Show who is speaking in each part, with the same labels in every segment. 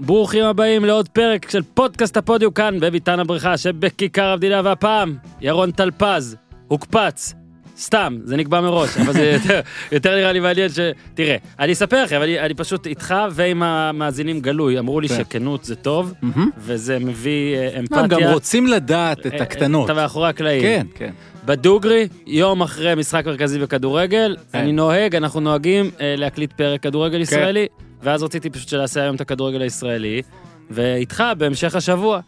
Speaker 1: ברוכים הבאים לעוד פרק של פודקאסט הפודיו כאן בביתן הבריכה שבכיכר המדינה והפעם ירון טלפז הוקפץ. סתם, זה נקבע מראש, אבל זה יותר, יותר נראה לי מעניין ש... תראה, אני אספר לכם, אני, אני פשוט איתך ועם המאזינים גלוי, אמרו לי
Speaker 2: כן.
Speaker 1: שכנות זה טוב. וזה מביא אה,
Speaker 2: מה,
Speaker 1: אמפתיה.
Speaker 2: גם רוצים לדעת את
Speaker 1: אה,
Speaker 2: הקטנות.
Speaker 1: אתה מאחורי הקלעים.
Speaker 2: כן, כן.
Speaker 1: בדוגרי, יום אחרי משחק מרכזי בכדורגל,
Speaker 2: כן.
Speaker 1: אני נוהג, אנחנו נוהגים אה, להקליט פרק כדורגל ישראלי, ואז רציתי פשוט שנעשה היום את הכדורגל הישראלי, ואיתך בהמשך השבוע.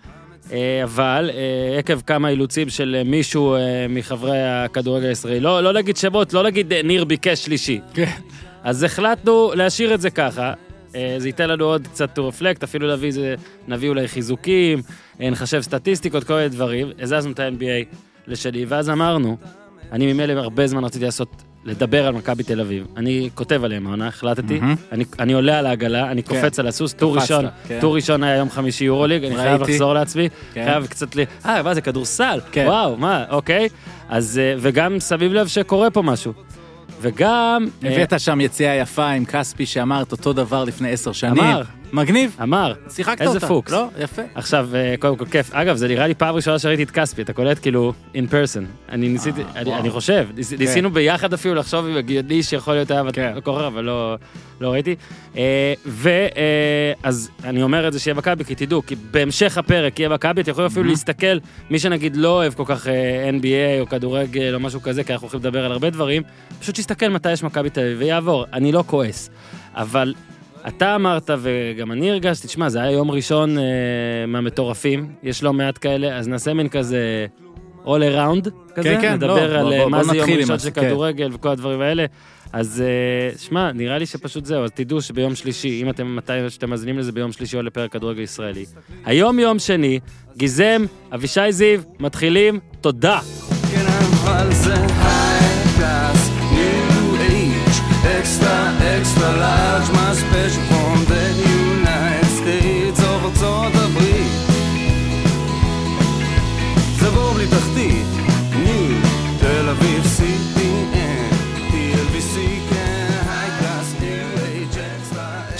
Speaker 1: אה, אבל אה, עקב כמה אילוצים של מישהו אה, מחברי הכדורגל הישראלי, לא, לא להגיד שמות, לא להגיד ניר ביקש שלישי.
Speaker 2: כן.
Speaker 1: אז החלטנו להשאיר את זה ככה. זה ייתן לנו עוד קצת to reflect, אפילו להביא, זה, נביא אולי חיזוקים, נחשב סטטיסטיקות, כל מיני דברים. הזזנו את ה-NBA לשני, ואז אמרנו, אני ממילא הרבה זמן רציתי לעשות, לדבר על מכבי תל אביב. אני כותב עליהם העונה, החלטתי.
Speaker 2: מהמם.
Speaker 1: אני, אני עולה על העגלה, אני
Speaker 2: כן.
Speaker 1: קופץ על הסוס, טור ראשון,
Speaker 2: כן.
Speaker 1: טור ראשון היה יום חמישי יורוליג, אני חייב. לחזור לעצמי,
Speaker 2: כן.
Speaker 1: חייב קצת ל... אה, מה זה כדורסל?
Speaker 2: כן.
Speaker 1: וואו, מה, אוקיי. אז, אה, וגם שמים לב שקורה פה משהו. וגם... אה,
Speaker 2: הבאת שם יציאה יפה עם כספי שאמר את אותו דבר לפני עשר שנים.
Speaker 1: אמר.
Speaker 2: מגניב.
Speaker 1: אמר,
Speaker 2: שיחקת
Speaker 1: איזה
Speaker 2: אותה.
Speaker 1: פוקס.
Speaker 2: לא, יפה.
Speaker 1: עכשיו, אה, קודם כל כיף. אגב, זה נראה לי פעם ראשונה שראיתי את כספי, אתה קולט כאילו in person. אני ניסיתי,
Speaker 2: אה,
Speaker 1: אני, חושב, ניס, ניסינו ביחד אפילו לחשוב אם הגיוני שיכול להיות היה
Speaker 2: כן.
Speaker 1: אבל לא, לא ראיתי. אה, ואז אני אומר את זה שיהיה מכבי, כי תדעו, כי בהמשך הפרק יהיה מכבי, אתם יכולים אפילו
Speaker 2: Mhm.
Speaker 1: להסתכל, מי שנגיד לא אוהב כל כך אה, NBA או כדורגל או משהו כזה, כי אנחנו הולכים לדבר על הרבה דברים, פשוט שיסתכל מתי יש מכבי תל אביב ויעבור, אני לא כועס. אבל אתה אמרת, וגם אני הרגשתי, תשמע, זה היה יום ראשון אה, מהמטורפים, יש לא מעט כאלה, אז נעשה מין כזה all around כזה,
Speaker 2: כן, כן,
Speaker 1: נדבר
Speaker 2: לא,
Speaker 1: על
Speaker 2: בוא-
Speaker 1: אה,
Speaker 2: בוא-
Speaker 1: מה
Speaker 2: בוא
Speaker 1: זה יום ראשון של
Speaker 2: כן.
Speaker 1: כדורגל וכל הדברים האלה. אז אה, שמע, נראה לי שפשוט זהו, אז תדעו שביום שלישי, אם אתם, מתי שאתם מאזינים לזה, ביום שלישי עולה פרק כדורגל ישראלי. היום יום שני, גיזם, אבישי זיו, מתחילים, תודה.
Speaker 3: כן, אבל זה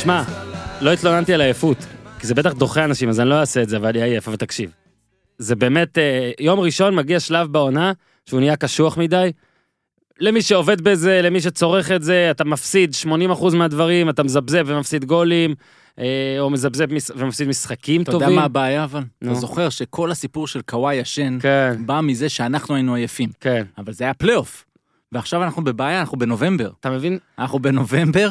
Speaker 3: extra,
Speaker 1: שמע, לא התלוננתי על עייפות, כי זה בטח דוחה אנשים, אז אני לא אעשה את זה, אבל אני עייף, אבל תקשיב. זה באמת, אה, יום ראשון מגיע שלב בעונה שהוא נהיה קשוח מדי. למי שעובד בזה, למי שצורך את זה, אתה מפסיד 80% מהדברים, אתה מזבזב ומפסיד גולים, אה, או מזבזב ומפסיד משחקים
Speaker 2: אתה
Speaker 1: טובים.
Speaker 2: יודע מה הבעיה אבל?
Speaker 1: נו.
Speaker 2: אתה זוכר שכל הסיפור של קוואי ישן
Speaker 1: כן,
Speaker 2: בא מזה שאנחנו היינו עייפים.
Speaker 1: כן.
Speaker 2: אבל זה היה פלייאוף. ועכשיו אנחנו בבעיה, אנחנו בנובמבר.
Speaker 1: אתה מבין?
Speaker 2: אנחנו בנובמבר,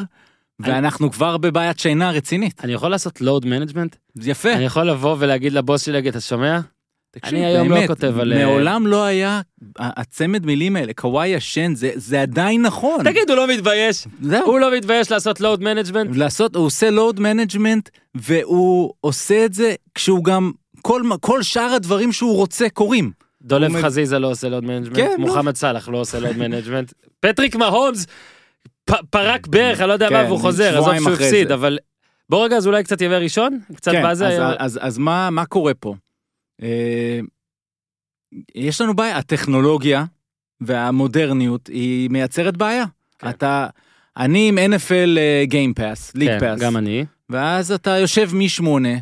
Speaker 2: ואנחנו כבר בבעיית שינה רצינית.
Speaker 1: אני יכול לעשות load management?
Speaker 2: זה יפה.
Speaker 1: אני יכול לבוא ולהגיד לבוס שלי, אתה שומע?
Speaker 2: תקשיב,
Speaker 1: אני היום לא
Speaker 2: באמת,
Speaker 1: כותב על-
Speaker 2: מעולם לא היה הצמד מילים האלה, קוואי ישן, זה- זה עדיין נכון.
Speaker 1: תגיד, הוא לא מתבייש?
Speaker 2: זהו.
Speaker 1: הוא לא מתבייש לעשות load management?
Speaker 2: לעשות, הוא עושה load management, והוא עושה את זה כשהוא גם, כל, כל שאר הדברים שהוא רוצה קורים.
Speaker 1: דולב חזיזה לא עושה load management,
Speaker 2: כן, לא.
Speaker 1: מוחמד סאלח לא עושה load management, פטריק מהומס פ- פרק ברך, אני לא יודע מה,
Speaker 2: כן,
Speaker 1: והוא חוזר, עזוב שהוא הפסיד. אבל בוא רגע, אז אולי קצת יהיה ראשון? קצת
Speaker 2: כן,
Speaker 1: בזה,
Speaker 2: אז,
Speaker 1: היה-
Speaker 2: אז, אז מה, מה קורה פה? אה, יש לנו בעיה, הטכנולוגיה והמודרניות היא מייצרת בעיה.
Speaker 1: כן.
Speaker 2: אתה, אני עם NFL Game Pass, League
Speaker 1: כן,
Speaker 2: Pass,
Speaker 1: גם אני,
Speaker 2: ואז אתה יושב משמונה.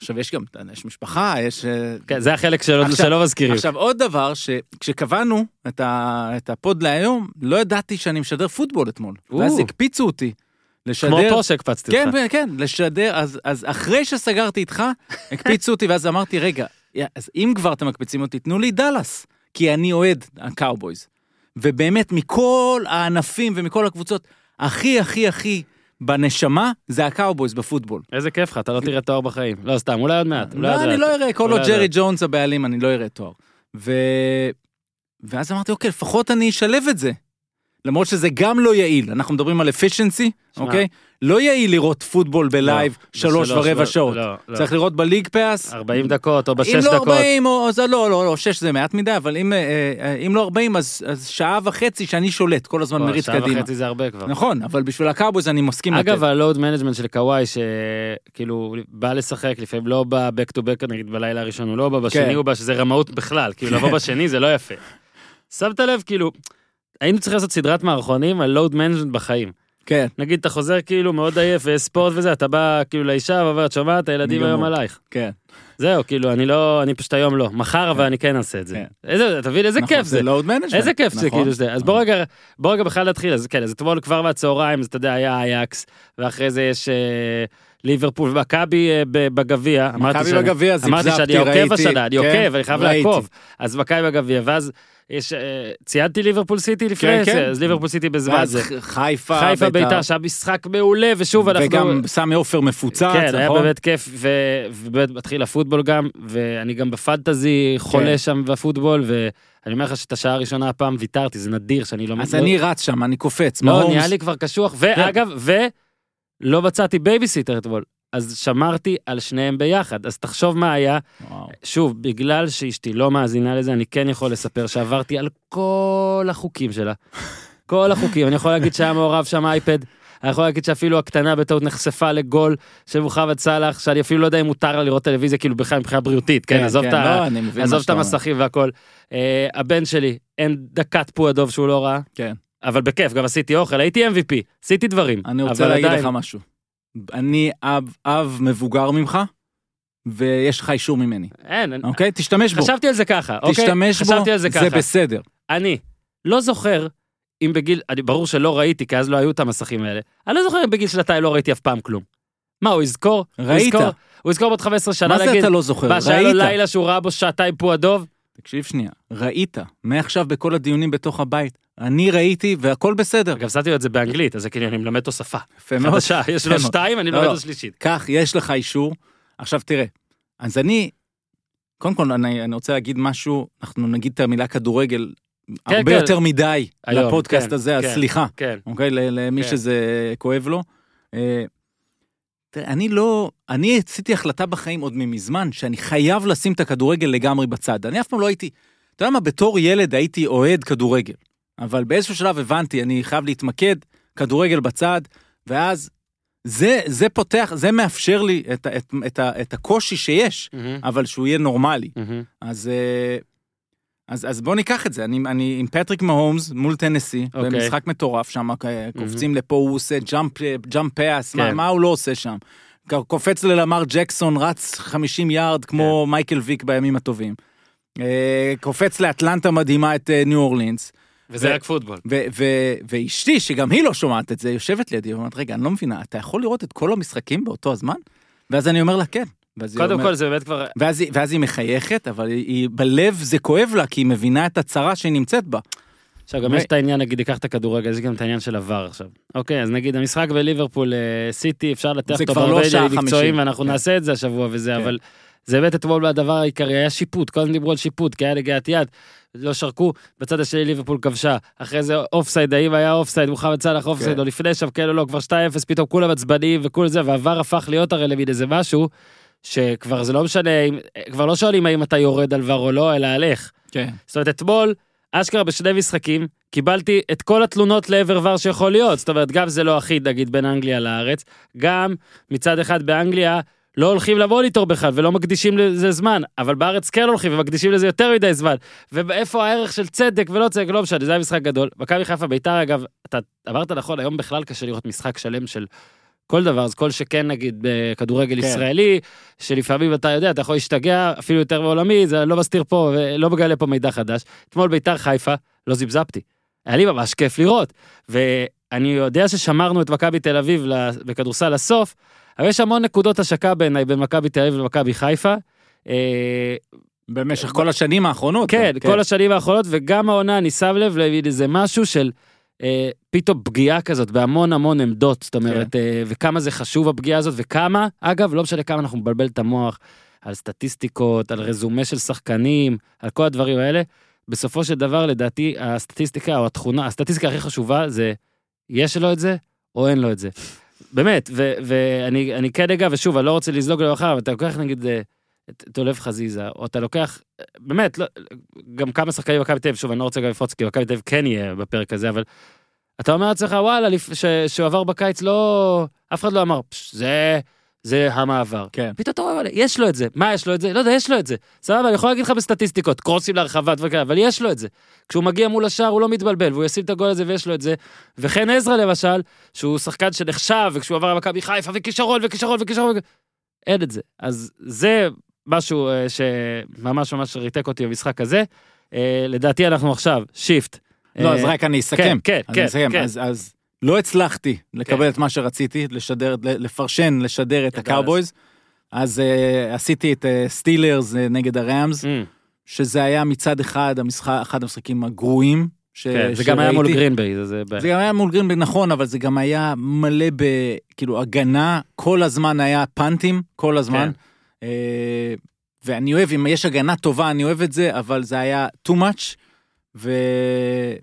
Speaker 2: עכשיו יש גם, יש משפחה, יש... אה,
Speaker 1: כן, זה החלק שלא
Speaker 2: עכשיו-
Speaker 1: שלא מזכירים,
Speaker 2: עכשיו עוד דבר, שכשקבענו את, ה, את ה pod להיום, לא ידעתי שאני משדר פוטבול אתמול.
Speaker 1: או.
Speaker 2: ואז הקפיצו אותי. לשדר...
Speaker 1: כמו פה שהקפצתי
Speaker 2: כן,
Speaker 1: אותך,
Speaker 2: כן, כן, לשדר, אז, אז אחרי שסגרתי איתך, הקפיצו אותי, ואז אמרתי, רגע, אז אם כבר אתם מקפיצים אותי, תנו לי דאלאס, כי אני אוהד הקאובויז. ובאמת, מכל הענפים ומכל הקבוצות, הכי הכי הכי בנשמה, זה הקאובויז בפוטבול.
Speaker 1: איזה כיף לך, אתה לא תראה תואר בחיים, לא סתם, אולי עוד מעט,
Speaker 2: לא, אני. לא אראה, כל עוד ג'רי. ג'ונס הבעלים, אני לא אראה תואר. ו... ואז אמרתי, אוקיי, לפחות אני אשלב את זה. למרות שזה גם לא יעיל, אנחנו מדברים על
Speaker 1: שמע.
Speaker 2: אוקיי? לא יעיל לראות פוטבול בלייב
Speaker 1: לא,
Speaker 2: שלוש ורבע
Speaker 1: לא,
Speaker 2: שעות.
Speaker 1: לא, לא.
Speaker 2: צריך לראות ב League Pass.
Speaker 1: 40 דקות או בשש
Speaker 2: אם לא
Speaker 1: דקות,
Speaker 2: 40, או, אז לא, לא, לא, 6 זה מעט מדי, אבל אם, אה, אה, אם לא 40, אז, אז שעה וחצי שאני שולט, כל הזמן מריץ
Speaker 1: שעה
Speaker 2: קדימה.
Speaker 1: וחצי זה הרבה כבר.
Speaker 2: נכון, אבל בשביל הקאובויז אני מסכים לתת.
Speaker 1: אגב, ה load management של קוואי, שכאילו בא לשחק, לפעמים לא בא back to back, נגיד בלילה הראשון הוא לא בא, בשני
Speaker 2: כן.
Speaker 1: הוא בא, שזה רמאות בכלל, כאילו לבוא בשני זה לא יפה. שמת לב, כאילו, היינו צריכים לעשות סדרת מערכונים על load management בחיים.
Speaker 2: כן,
Speaker 1: נגיד אתה חוזר כאילו מאוד עייף וספורט וזה, אתה בא כאילו לאישה ואומר, את שומעת, הילדים היום
Speaker 2: גמור."
Speaker 1: עלייך.
Speaker 2: כן.
Speaker 1: זהו, כאילו, אני לא, אני פשוט היום לא. מחר אבל אני כן אעשה את זה.
Speaker 2: כן.
Speaker 1: איזה, אתה מבין, איזה
Speaker 2: נכון,
Speaker 1: כיף זה. איזה כיף זה
Speaker 2: נכון.
Speaker 1: כאילו זה אז בוא רגע בוא רגע בכלל נתחיל אז כן אז אתמול כבר בצהריים אז אתה יודע היה אייקס ואחרי זה יש אה, ליברפול ומכבי אה, בגביע אמרתי
Speaker 2: מכבי בגביע,
Speaker 1: אמרתי שאני
Speaker 2: זיפזפתי,
Speaker 1: עוקב. השנה אני
Speaker 2: כן,
Speaker 1: עוקב אני חייב. לעקוב אז מכבי בגביע ואז יש אה, ציינתי ליברפול סיטי לפני
Speaker 2: כן,
Speaker 1: זה
Speaker 2: כן.
Speaker 1: אז ליברפול סיטי בזמן זה
Speaker 2: חיפה,
Speaker 1: חיפה
Speaker 2: בית"ר.
Speaker 1: בית"ר שהיה משחק מעולה ושוב אנחנו
Speaker 2: וגם סמי עופר מפוצץ,
Speaker 1: כן, היה
Speaker 2: נכון?
Speaker 1: באמת כיף, ו- ובאמת מתחיל הפוטבול גם, ואני גם בפנטזי חולה
Speaker 2: כן.
Speaker 1: שם בפוטבול, ואני אומר לך שאת השעה הראשונה הפעם ויתרתי, זה נדיר שאני לא...
Speaker 2: אז
Speaker 1: לא-
Speaker 2: אני רץ שם, אני קופץ.
Speaker 1: לא. נהיה לי כבר קשוח, ואגב, ולא מצאתי בייביסיטר אתמול, אז שמרתי על שניהם ביחד, אז תחשוב מה היה,
Speaker 2: וואו.
Speaker 1: שוב, בגלל שאשתי לא מאזינה לזה, אני כן יכול לספר שעברתי על כל החוקים שלה. כל החוקים, אני יכול להגיד שהיה מעורב שם אייפד, אני יכול להגיד שאפילו הקטנה בטעות נחשפה לגול של מוחמד סאלח, שאני אפילו לא יודע אם מותר לה לראות טלוויזיה, כאילו בכלל מבחינה בריאותית, כן, עזוב את ה...
Speaker 2: לא,
Speaker 1: עזוב את. המסכים והכל. אה, הבן שלי, אין דקת פועדוב שהוא לא ראה,
Speaker 2: כן.
Speaker 1: אבל בכיף, גם עשיתי אוכל, הייתי MVP, עשיתי דברים.
Speaker 2: אני רוצה להגיד
Speaker 1: עדיין-
Speaker 2: לך משהו. אני אב, אב מבוגר ממך, ויש לך אישור ממני,
Speaker 1: אין,
Speaker 2: אוקיי? תשתמש בו.
Speaker 1: חשבתי על זה ככה, אוקיי?
Speaker 2: תשתמש בו,
Speaker 1: חשבתי על זה
Speaker 2: זה. בסדר.
Speaker 1: אני לא זוכר אם בגיל, אני ברור שלא ראיתי, כי אז לא היו את המסכים האלה. אני לא זוכר אם בגיל שנתיים לא ראיתי אף פעם כלום. מה, הוא יזכור? הוא
Speaker 2: ראית.
Speaker 1: יזכור, הוא יזכור בעוד 15 שנה
Speaker 2: מה זה
Speaker 1: להגיד,
Speaker 2: אתה לא זוכר?
Speaker 1: מה שהיה לו
Speaker 2: ראית.
Speaker 1: לילה שהוא ראה בו שעתיים פועדוב?
Speaker 2: תקשיב שנייה, ראית, מעכשיו בכל הדיונים בתוך הבית, אני ראיתי והכל בסדר.
Speaker 1: גם שמתי לו את זה באנגלית, אז זה כאילו אני מלמד אותו שפה.
Speaker 2: יפה מאוד.
Speaker 1: חדשה, יש לו. שתיים, אני
Speaker 2: לא,
Speaker 1: מלמד
Speaker 2: לא.
Speaker 1: לו שלישית.
Speaker 2: כך, יש לך אישור. עכשיו תראה, אז אני, קודם כל אני, אני רוצה להגיד משהו, אנחנו נגיד את המילה כדורגל
Speaker 1: כן,
Speaker 2: הרבה
Speaker 1: כן.
Speaker 2: יותר מדי
Speaker 1: היום,
Speaker 2: לפודקאסט
Speaker 1: כן,
Speaker 2: הזה, אז
Speaker 1: כן.
Speaker 2: סליחה,
Speaker 1: כן.
Speaker 2: אוקיי? למי
Speaker 1: כן.
Speaker 2: שזה כואב לו. אה, תראה, אני לא, אני עשיתי החלטה בחיים עוד ממזמן, שאני חייב לשים את הכדורגל לגמרי בצד. אני אף פעם לא הייתי, אתה יודע מה, בתור ילד הייתי אוהד כדורגל. אבל באיזשהו שלב הבנתי, אני חייב להתמקד, כדורגל בצד, ואז זה, זה פותח, זה מאפשר לי את, את, את, את הקושי שיש,
Speaker 1: מהמם,
Speaker 2: אבל שהוא יהיה נורמלי.
Speaker 1: מהמם.
Speaker 2: אז, אה, אז, אז בוא ניקח את זה, אני, אני עם פטריק מהומס מול טנסי,
Speaker 1: אוקיי.
Speaker 2: במשחק מטורף שם, אה, קופצים לפה, הוא עושה jump, jump pass, מה,
Speaker 1: כן.
Speaker 2: מה הוא לא עושה שם? קופץ ללמר ג'קסון, רץ 50 יארד כמו מייקל ויק בימים הטובים. אה, קופץ לאטלנטה מדהימה את אה, ניו אורלינס,
Speaker 1: וזה רק פוטבול.
Speaker 2: ואשתי, שגם היא לא שומעת את זה, יושבת לידי, ואומרת, רגע, אני לא מבינה, אתה יכול לראות את כל המשחקים באותו הזמן? ואז אני אומר לה, כן.
Speaker 1: קודם
Speaker 2: אומרת-
Speaker 1: כל זה באמת כבר,
Speaker 2: ואז היא, ואז היא מחייכת, אבל היא, בלב זה כואב לה, כי היא מבינה את הצרה שהיא נמצאת בה.
Speaker 1: עכשיו גם
Speaker 2: ו-
Speaker 1: יש את העניין, נגיד, ניקח את הכדורגל, יש גם את העניין של עבר עכשיו. אוקיי, אז נגיד המשחק בליברפול אה, סיטי, אפשר
Speaker 2: זה
Speaker 1: אותו
Speaker 2: כבר לא
Speaker 1: מקצועיים,
Speaker 2: חמישים.
Speaker 1: ואנחנו
Speaker 2: כן.
Speaker 1: נעשה את זה השבוע וזה,
Speaker 2: כן.
Speaker 1: אבל זה באמת אתמול הדבר העיקרי, היה שיפוט, כל הזמן דיברו על שיפוט, כי היה נגיעת יד, לא שרקו, בצד השני ליברפול כבשה, אחרי זה אופסייד, האם היה אופסייד, מוחמד סאלח אופסייד,
Speaker 2: כן.
Speaker 1: או לפני שם, כן או לא, כבר 2-0, פתאום כולם עצבניים וכל זה, והעבר הפך להיות הרי למין איזה משהו, שכבר זה לא משנה, כבר לא שואלים האם אתה יורד על VAR או לא, אלא על איך.
Speaker 2: כן.
Speaker 1: זאת אומרת, אתמול, אשכרה בשני משחקים, קיבלתי את כל התלונות לעבר ור שיכול להיות. זאת אומרת, גם זה לא אחיד, נגיד, בין אנגליה לארץ, גם מצד אחד באנגליה, לא הולכים למוניטור בכלל ולא מקדישים לזה זמן, אבל בארץ כן הולכים ומקדישים לזה יותר מדי זמן. ואיפה הערך של צדק ולא צדק, לא משנה, זה היה משחק גדול. מכבי חיפה ביתר, אגב, אתה אמרת נכון, היום בכלל קשה לראות משחק שלם של כל דבר, אז כל שכן נגיד בכדורגל
Speaker 2: כן.
Speaker 1: ישראלי, שלפעמים אתה יודע, אתה יכול להשתגע אפילו יותר בעולמי, זה לא מסתיר פה, ולא מגלה פה מידע חדש. אתמול ביתר חיפה, לא זיבזבתי. היה לי ממש כיף לראות. ואני יודע ששמרנו את מכבי תל אביב בכדורסל לסוף, אבל יש המון נקודות השקה בעיניי בין מכבי תל אביב למכבי חיפה. אה,
Speaker 2: במשך כל השנים האחרונות.
Speaker 1: כן,
Speaker 2: גם,
Speaker 1: כל השנים האחרונות, וגם העונה, אני שם לב לאיזה משהו של פתאום פגיעה כזאת בהמון המון עמדות, זאת אומרת,
Speaker 2: כן.
Speaker 1: אה, וכמה זה חשוב הפגיעה הזאת, וכמה, אגב, לא משנה כמה אנחנו מבלבל את המוח על סטטיסטיקות, על רזומה של שחקנים, על כל הדברים האלה, בסופו של דבר, לדעתי, הסטטיסטיקה או התכונה, הסטטיסטיקה הכי חשובה זה, יש לו את זה או אין לו את זה. באמת, ואני אני כן אגע, ושוב, אני לא רוצה לזלוג למחר, אבל אתה לוקח נגיד אה, את דולב חזיזה, או אתה לוקח, באמת, לא, גם כמה שחקנים במכבי תל אביב, שוב, אני לא רוצה גם לפרוץ, כי מכבי תל אביב כן יהיה בפרק הזה, אבל אתה אומר לעצמך, וואלה, ש- שהוא עבר בקיץ, לא, אף אחד לא אמר, "פש, זה, זה המעבר.
Speaker 2: כן.
Speaker 1: פתאום אתה רואה, יש לו את זה. מה יש לו את זה? לא יודע, יש לו את זה. סבבה, אני יכול להגיד לך בסטטיסטיקות, קרוסים להרחבה, דברים כאלה, אבל יש לו את זה. כשהוא מגיע מול השער הוא לא מתבלבל, והוא ישים את הגול הזה ויש לו את זה. וחן עזרא למשל, שהוא שחקן שנחשב, וכשהוא עבר למכבי חיפה, וכישרון, וכישרון, וכישרון, וכ- אין את זה. אז זה משהו אה, שממש ממש ריתק אותי במשחק הזה. אה, לדעתי אנחנו עכשיו, שיפט.
Speaker 2: לא,
Speaker 1: אה,
Speaker 2: אז רק אני אסכם.
Speaker 1: כן, כן, כן. כן.
Speaker 2: אז- לא הצלחתי לקבל
Speaker 1: כן.
Speaker 2: את מה שרציתי, לשדר, לפרשן, לשדר את הקאובויז. אז עשיתי את סטילרס נגד הראמס,
Speaker 1: אמ,
Speaker 2: שזה היה מצד אחד המשחק, אחד המשחקים הגרועים. ש-
Speaker 1: כן, זה גם היה מול. גרינביי, זה- זה...
Speaker 2: זה גם היה מול גרינביי נכון אבל זה גם היה מלא ב... כאילו הגנה כל הזמן היה פאנטים כל הזמן.
Speaker 1: כן.
Speaker 2: אה, ואני אוהב אם יש הגנה טובה אני אוהב את זה אבל זה היה too much. ו...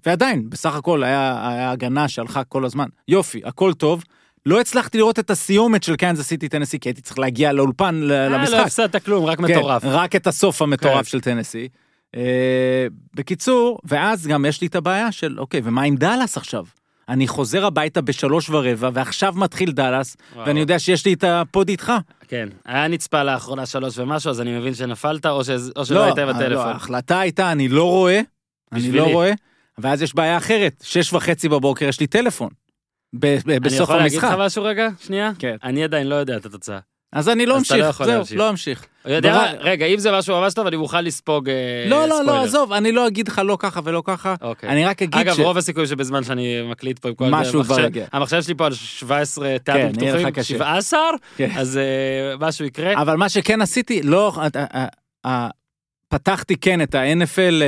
Speaker 2: ועדיין בסך הכל היה, היה הגנה שהלכה כל הזמן יופי הכל טוב. לא הצלחתי לראות את הסיומת של קנזס סיטי טנסי כי הייתי צריך להגיע לאולפן
Speaker 1: אה, לא
Speaker 2: למשחק.
Speaker 1: הפסדת כלום, רק
Speaker 2: כן,
Speaker 1: מטורף.
Speaker 2: רק את הסוף המטורף
Speaker 1: כן.
Speaker 2: של טנסי. אה, בקיצור, ואז גם יש לי את הבעיה של, אוקיי, ומה עם דאלאס עכשיו? אני חוזר הביתה בשלוש ורבע, ועכשיו מתחיל דאלאס. ואני יודע שיש לי את ה pod איתך.
Speaker 1: כן, היה נצפה לאחרונה שלוש ומשהו, אז אני מבין שנפלת, או, שזה- או שלא היית
Speaker 2: לא,
Speaker 1: בטלפון.
Speaker 2: ההחלטה הייתה, אני לא רואה, אני. לא רואה, ואז יש בעיה אחרת, שש וחצי בבוקר יש לי טלפון. ב- ב-
Speaker 1: אני
Speaker 2: בסוף
Speaker 1: יכול להגיד
Speaker 2: המשחק.
Speaker 1: לך משהו רגע? שנייה?
Speaker 2: כן.
Speaker 1: אני עדיין לא יודע את התוצאה.
Speaker 2: אז אני לא
Speaker 1: לא
Speaker 2: אמשיך,
Speaker 1: יכול
Speaker 2: זהו,
Speaker 1: להמשיך.
Speaker 2: לא אמשיך.
Speaker 1: הוא יודע,
Speaker 2: דבר-
Speaker 1: רגע, אם זה משהו ממש טוב, אני מוכן לספוג אה,
Speaker 2: לא, לא,
Speaker 1: ספוילר.
Speaker 2: לא, עזוב, אני לא אגיד לך לא ככה ולא ככה,
Speaker 1: אוקיי.
Speaker 2: אני רק אגיד
Speaker 1: אגב,
Speaker 2: ש...
Speaker 1: רוב הסיכויים שבזמן שאני מקליט פה עם כל
Speaker 2: משהו
Speaker 1: המחשב-
Speaker 2: כבר יגיע.
Speaker 1: המחשב שלי פה על 17 טאבים
Speaker 2: כן,
Speaker 1: פתוחים,
Speaker 2: קשה.
Speaker 1: 17,
Speaker 2: כן.
Speaker 1: אז אה, משהו יקרה.
Speaker 2: אבל מה שכן עשיתי, לא, אה, פתחתי כן את ה-NFL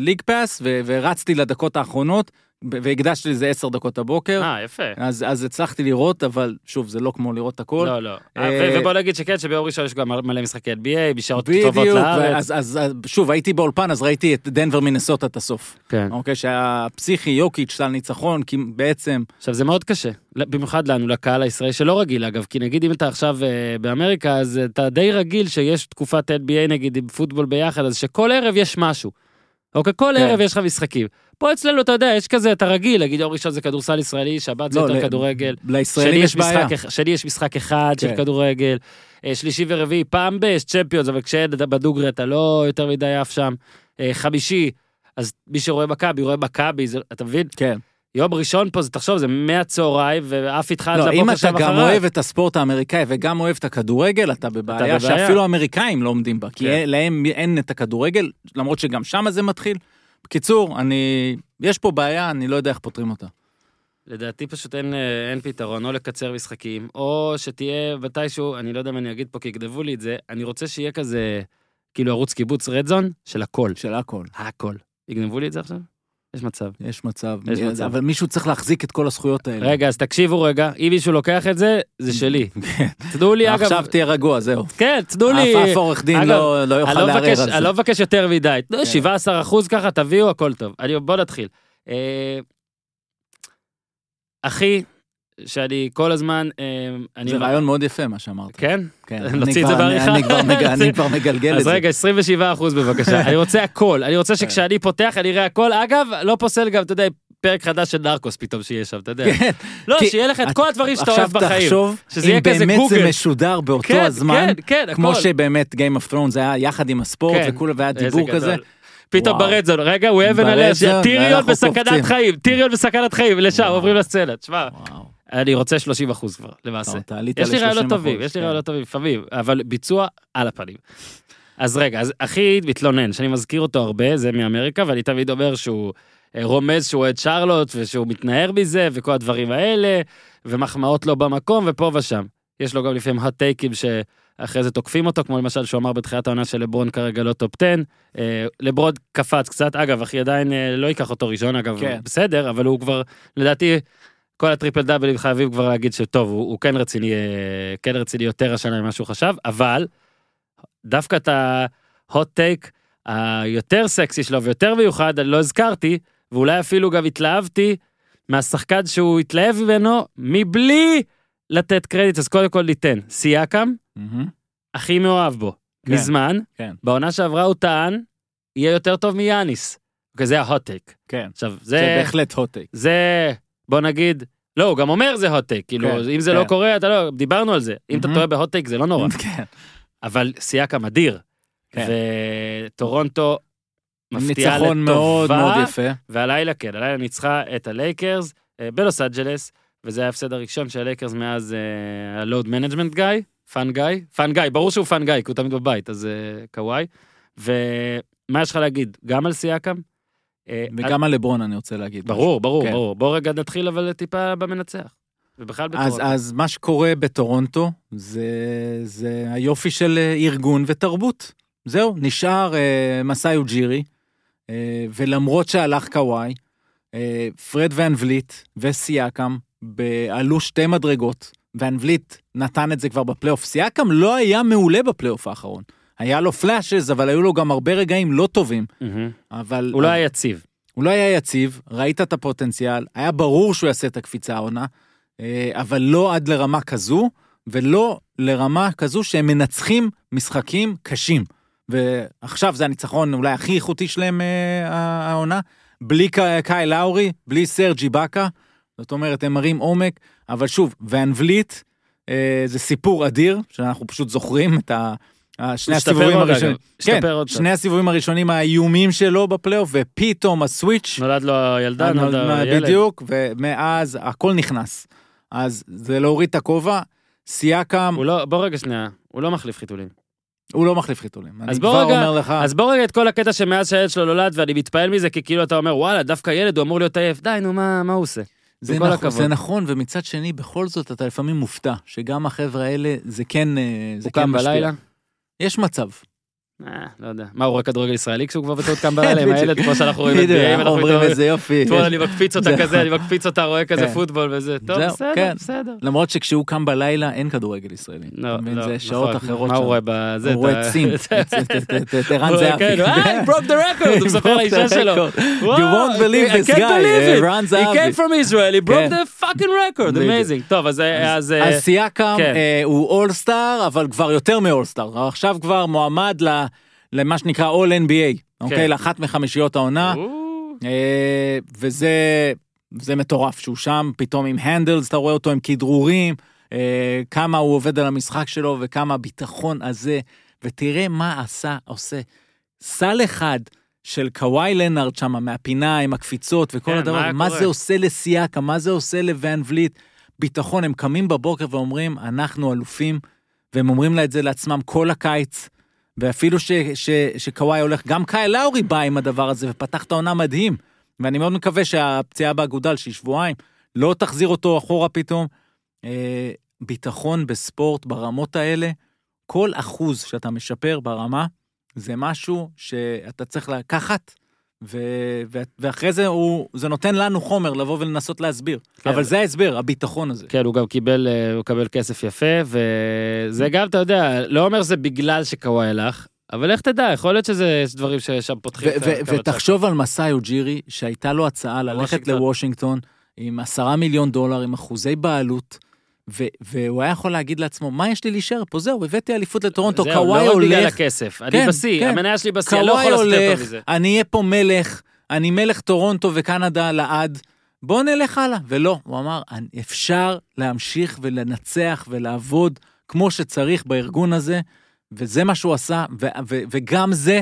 Speaker 2: ליג פאס ורצתי לדקות האחרונות והקדשתי לזה 10 דקות הבוקר.
Speaker 1: אה, יפה.
Speaker 2: אז, אז הצלחתי לראות, אבל שוב, זה לא כמו לראות הכל.
Speaker 1: לא, לא.
Speaker 2: אה,
Speaker 1: ובוא נגיד שכן, שביום ראשון יש גם מלא משחקי NBA, בשעות טובות
Speaker 2: בדיוק,
Speaker 1: לארץ.
Speaker 2: אז, אז, אז שוב, הייתי באולפן, אז ראיתי את דנבר מינסוטה את הסוף.
Speaker 1: כן.
Speaker 2: אוקיי, שהיה פסיכי, יוקיץ', סל ניצחון, כי בעצם,
Speaker 1: עכשיו זה מאוד קשה, במיוחד לנו, לקהל הישראלי שלא רגיל אגב, כי נגיד אם אתה עכשיו אה, באמריקה, אז אתה די רגיל שיש תקופת NBA נגיד עם פוטבול ביחד, אז שכל ערב יש משהו. אוקיי, כל
Speaker 2: כן.
Speaker 1: ערב יש לך משחקים. פה אצלנו אתה יודע, יש כזה, אתה רגיל, להגיד יום ראשון זה כדורסל ישראלי, שבת זה
Speaker 2: לא,
Speaker 1: יותר
Speaker 2: ל-
Speaker 1: כדורגל.
Speaker 2: לישראלים יש בעיה.
Speaker 1: שני יש משחק אחד של
Speaker 2: כן.
Speaker 1: כדורגל, אה, שלישי ורביעי פעם ב- יש צ'מפיונס, אבל כשאין בדוגרי אתה לא יותר מדי עף שם. אה, חמישי, אז מי שרואה מכבי רואה מכבי, אתה מבין?
Speaker 2: כן.
Speaker 1: יום ראשון פה זה תחשוב זה מהצהריים ועף איתך עד
Speaker 2: לא, אם
Speaker 1: לבוקר
Speaker 2: אתה
Speaker 1: שם
Speaker 2: גם
Speaker 1: אחריו.
Speaker 2: אוהב את הספורט האמריקאי וגם אוהב את הכדורגל, אתה בבעיה
Speaker 1: בבעיה.
Speaker 2: שאפילו האמריקאים לא עומדים בה, כי
Speaker 1: כן.
Speaker 2: להם אין את הכדורגל, למרות שגם שם זה מתחיל. בקיצור, אני... יש פה בעיה, אני לא יודע איך פותרים אותה.
Speaker 1: לדעתי פשוט אין, אה, אין פתרון, או לקצר משחקים, או שתהיה מתישהו, אני לא יודע אם אני אגיד פה כי יגנבו לי את זה, אני רוצה שיהיה כזה, כאילו ערוץ קיבוץ רדזון של הכל,
Speaker 2: של הכל.
Speaker 1: הכל. יגנבו לי את זה עכשיו? יש מצב.
Speaker 2: יש מצב,
Speaker 1: יש מצב.
Speaker 2: אבל מישהו צריך להחזיק את כל הזכויות האלה.
Speaker 1: רגע, אז תקשיבו רגע, אם מישהו לוקח את זה, זה שלי.
Speaker 2: כן.
Speaker 1: תנו לי אגב,
Speaker 2: עכשיו תהיה רגוע, זהו.
Speaker 1: כן, תנו לי,
Speaker 2: אף אף עורך דין לא לא יוכל
Speaker 1: לא
Speaker 2: לערער על זה.
Speaker 1: אני לא מבקש יותר מדי, תנו
Speaker 2: כן.
Speaker 1: 17 אחוז ככה, תביאו, הכל טוב. אני, בוא נתחיל. אה, אחי, שאני כל הזמן, אה, אני...
Speaker 2: זה רעיון מאוד יפה מה שאמרת.
Speaker 1: כן?
Speaker 2: כן,
Speaker 1: נוציא
Speaker 2: אני
Speaker 1: את זה בעריכה?
Speaker 2: אני כבר מג- אני כבר מגלגל את
Speaker 1: אז
Speaker 2: זה.
Speaker 1: רגע, 27 אחוז בבקשה. אני רוצה הכל, אני רוצה שכשאני פותח אני אראה הכל. אגב, לא פוסל גם, אתה יודע, פרק חדש של נרקוס פתאום שיהיה שם, אתה יודע.
Speaker 2: כן,
Speaker 1: לא,
Speaker 2: כי-
Speaker 1: שיהיה לך את כל הדברים שאתה אוהב בחיים.
Speaker 2: עכשיו תחשוב, אם באמת זה
Speaker 1: גוגל.
Speaker 2: משודר באותו
Speaker 1: כן,
Speaker 2: הזמן,
Speaker 1: כן, כן,
Speaker 2: כמו
Speaker 1: הכל.
Speaker 2: שבאמת Game of Thrones היה יחד עם הספורט
Speaker 1: כן.
Speaker 2: וכולי, והיה דיבור. כזה.
Speaker 1: פתאום. ברדזון, רגע, הוא אבן עליה, טיריון בסכנת. חיים, טיריון בסכנת חיים, לשם. עוברים לסצנה, תשמע. אני רוצה 30 אחוז כבר, למעשה. יש לי
Speaker 2: ל-30%,
Speaker 1: רעיונות טובים, יש לי
Speaker 2: כן.
Speaker 1: רעיונות טובים לפעמים, אבל ביצוע על הפנים. אז רגע, אז אחי מתלונן, שאני מזכיר אותו הרבה, זה מאמריקה, ואני תמיד אומר שהוא אה, רומז שהוא אוהד שרלוט, ושהוא מתנער מזה, וכל הדברים האלה, ומחמאות לו במקום, ופה ושם. יש לו גם לפעמים hot take ים שאחרי זה תוקפים אותו, כמו למשל שהוא אמר בתחילת העונה של לברון כרגע לא top 10. אה, לברון קפץ קצת, אגב, אחי עדיין אה, לא ייקח אותו ראשון, אגב,
Speaker 2: כן.
Speaker 1: בסדר, אבל הוא כבר, לדעתי, כל הטריפל דאבלים חייבים כבר להגיד שטוב, הוא, הוא כן רציני, אה, כן רציני יותר השנה ממה שהוא חשב, אבל דווקא את ה hot take היותר סקסי שלו ויותר מיוחד, אני לא הזכרתי, ואולי אפילו גם התלהבתי מהשחקן שהוא התלהב ממנו מבלי לתת קרדיט, אז קודם כל ניתן. סייקם,
Speaker 2: מהמם.
Speaker 1: הכי מאוהב בו.
Speaker 2: כן,
Speaker 1: מזמן,
Speaker 2: כן.
Speaker 1: בעונה שעברה הוא טען, יהיה יותר טוב מיאניס. אוקיי, זה ההוט טייק.
Speaker 2: כן,
Speaker 1: עכשיו,
Speaker 2: זה
Speaker 1: זה,
Speaker 2: בהחלט הוטייק.
Speaker 1: זה, בוא נגיד, לא, הוא גם אומר זה hot take, כאילו,
Speaker 2: כן,
Speaker 1: אם זה
Speaker 2: כן.
Speaker 1: לא קורה, אתה לא, דיברנו על זה. אם אתה. טועה בהוט טייק זה לא נורא.
Speaker 2: כן.
Speaker 1: אבל סיאקם אדיר.
Speaker 2: כן.
Speaker 1: וטורונטו מפתיעה לטובה.
Speaker 2: ניצחון מאוד מאוד יפה.
Speaker 1: והלילה כן, הלילה ניצחה את הלייקרס אה, בלוס אנג'לס, וזה ההפסד הראשון של הלייקרס מאז ה load management guy, fun guy, fun guy, ברור שהוא fun guy, כי הוא תמיד בבית, אז אה, קוואי. ומה יש לך להגיד, גם על סיאקם? אה,
Speaker 2: וגם על לברון אני רוצה להגיד.
Speaker 1: ברור, ברור,
Speaker 2: כן.
Speaker 1: ברור. בוא רגע נתחיל אבל טיפה במנצח. ובכלל
Speaker 2: אז,
Speaker 1: בטורונטו.
Speaker 2: אז מה שקורה בטורונטו זה, זה היופי של אה, ארגון ותרבות. זהו, נשאר אה, מסאי אוג'ירי, אה, ולמרות שהלך קוואי, אה, פרד ואן וליט וסיאקם עלו שתי מדרגות. ואן וליט נתן את זה כבר בפלייאוף. סיאקם לא היה מעולה בפלייאוף האחרון. היה לו פלאשז, אבל היו לו גם הרבה רגעים לא טובים. אבל...
Speaker 1: הוא לא היה יציב.
Speaker 2: הוא לא היה יציב, ראית את הפוטנציאל, היה ברור שהוא יעשה את הקפיצה העונה, אה, אבל לא עד לרמה כזו, ולא לרמה כזו שהם מנצחים משחקים קשים. ועכשיו זה הניצחון אולי הכי איכותי שלהם אה, העונה, בלי קא- קאי לאורי, בלי סרג'י באקה, זאת אומרת, הם מראים עומק, אבל שוב, ואן וליט, אה, זה סיפור אדיר, שאנחנו פשוט זוכרים את ה... ה- שני
Speaker 1: הוא
Speaker 2: הסיבובים הראשונים. כן. שני הסיבובים הראשונים האיומים שלו בפלייאוף, ופתאום הסוויץ',
Speaker 1: נולד לו ילדה, נולד לו ילד.
Speaker 2: אה, בדיוק, ומאז הכל נכנס. אז זה להוריד את הכובע, סיאקם,
Speaker 1: הוא לא, בוא רגע שנייה, הוא לא מחליף חיתולים.
Speaker 2: הוא לא מחליף חיתולים. אני כבר
Speaker 1: רגע-
Speaker 2: אומר לך,
Speaker 1: אז בוא רגע את כל הקטע שמאז שהילד שלו נולד, ואני מתפעל מזה, כי כאילו אתה אומר, וואלה, דווקא ילד, הוא אמור להיות עייף, די, נו, מה מה הוא עושה?
Speaker 2: זה נכון,
Speaker 1: הכבוד.
Speaker 2: זה נכון, ומצד שני, בכל זאת אתה לפעמים מופתע, שגם החבר'ה האלה, זה כן, אה, זה
Speaker 1: הוא
Speaker 2: כן
Speaker 1: קם
Speaker 2: משפיע.
Speaker 1: בלילה?
Speaker 2: יש מצב.
Speaker 1: אה, לא יודע. מה, הוא רואה כדורגל ישראלי כשהוא כבר בטעות קם בלילה עם. הילד, כמו שאנחנו רואים את ואנחנו
Speaker 2: אומרים איזה יופי.
Speaker 1: אתמול אני מקפיץ אותה
Speaker 2: זה-
Speaker 1: כזה, אני מקפיץ אותה, רואה כזה
Speaker 2: כן.
Speaker 1: פוטבול וזה. טוב, בסדר,
Speaker 2: כן.
Speaker 1: בסדר.
Speaker 2: למרות שכשהוא קם בלילה אין כדורגל ישראלי.
Speaker 1: לא? לא,
Speaker 2: זה שעות
Speaker 1: נכון.
Speaker 2: אחרות
Speaker 1: מה הוא. רואה בזה?
Speaker 2: הוא רואה
Speaker 1: אתה-
Speaker 2: את ערן זהבי.
Speaker 1: אה, he broke the record, הוא מספר לאישה שלו.
Speaker 2: You won't believe this guy,
Speaker 1: believe it.
Speaker 2: ערן
Speaker 1: He
Speaker 2: זהבי.
Speaker 1: came from Israel, he broke the fucking record, amazing. טוב, אז... אז, אה,
Speaker 2: אז סיאקם
Speaker 1: כן.
Speaker 2: אה, הוא אולסטאר, אבל כבר יותר מאולסטאר. עכשיו כבר מועמד ל- למה שנקרא All NBA, אוקיי? לאחת מחמישיות העונה. אה, וזה זה מטורף שהוא שם, פתאום עם handles, אתה רואה אותו עם כדרורים, אה, כמה הוא עובד על המשחק שלו וכמה הביטחון הזה, ותראה מה עשה, עושה. סל אחד של קוואי לנארד שם מהפינה עם הקפיצות וכל
Speaker 1: כן,
Speaker 2: הדבר,
Speaker 1: מה
Speaker 2: מה
Speaker 1: קורה?
Speaker 2: זה עושה לסיאקם, מה זה עושה לוואן וליט, ביטחון, הם קמים בבוקר ואומרים, אנחנו אלופים, והם אומרים לה את זה לעצמם כל הקיץ. ואפילו שקוואי הולך, גם קאי לאורי בא עם הדבר הזה ופתח את העונה מדהים. ואני מאוד מקווה שהפציעה באגודל שהיא שבועיים, לא תחזיר אותו אחורה פתאום. אה, ביטחון בספורט ברמות האלה, כל אחוז שאתה משפר ברמה, זה משהו שאתה צריך לקחת, ו, ו, ואחרי זה הוא, זה נותן לנו חומר לבוא ולנסות להסביר.
Speaker 1: כן.
Speaker 2: אבל זה ההסבר, הביטחון הזה.
Speaker 1: כן, הוא גם קיבל, אה, הוא קיבל כסף יפה, וזה גם, אתה יודע, לא אומר שזה בגלל שקוואי הלך, אבל איך תדע, יכול להיות שזה יש דברים ששם פותחים
Speaker 2: ו- ו- ותחשוב על מסאי אוג'ירי, שהייתה לו הצעה ללכת
Speaker 1: וושינגטון.
Speaker 2: לוושינגטון עם עשרה מיליון דולר, עם אחוזי בעלות, ו- והוא היה יכול להגיד לעצמו, מה יש לי להישאר פה? זהו, הבאתי אליפות לטורונטו,
Speaker 1: זהו,
Speaker 2: קוואי
Speaker 1: לא רק בגלל
Speaker 2: הולך,
Speaker 1: הכסף, אני
Speaker 2: כן,
Speaker 1: בשיא,
Speaker 2: כן.
Speaker 1: המניה שלי בשיא, אני לא יכול לעשות יותר
Speaker 2: הולך,
Speaker 1: טוב מזה.
Speaker 2: אני אהיה פה מלך, אני מלך טורונטו וקנדה לעד, בוא נלך הלאה. ולא, הוא אמר, "אני- אפשר להמשיך ולנצח ולעבוד כמו שצריך בארגון הזה, וזה מה שהוא עשה, ו- ו- וגם זה,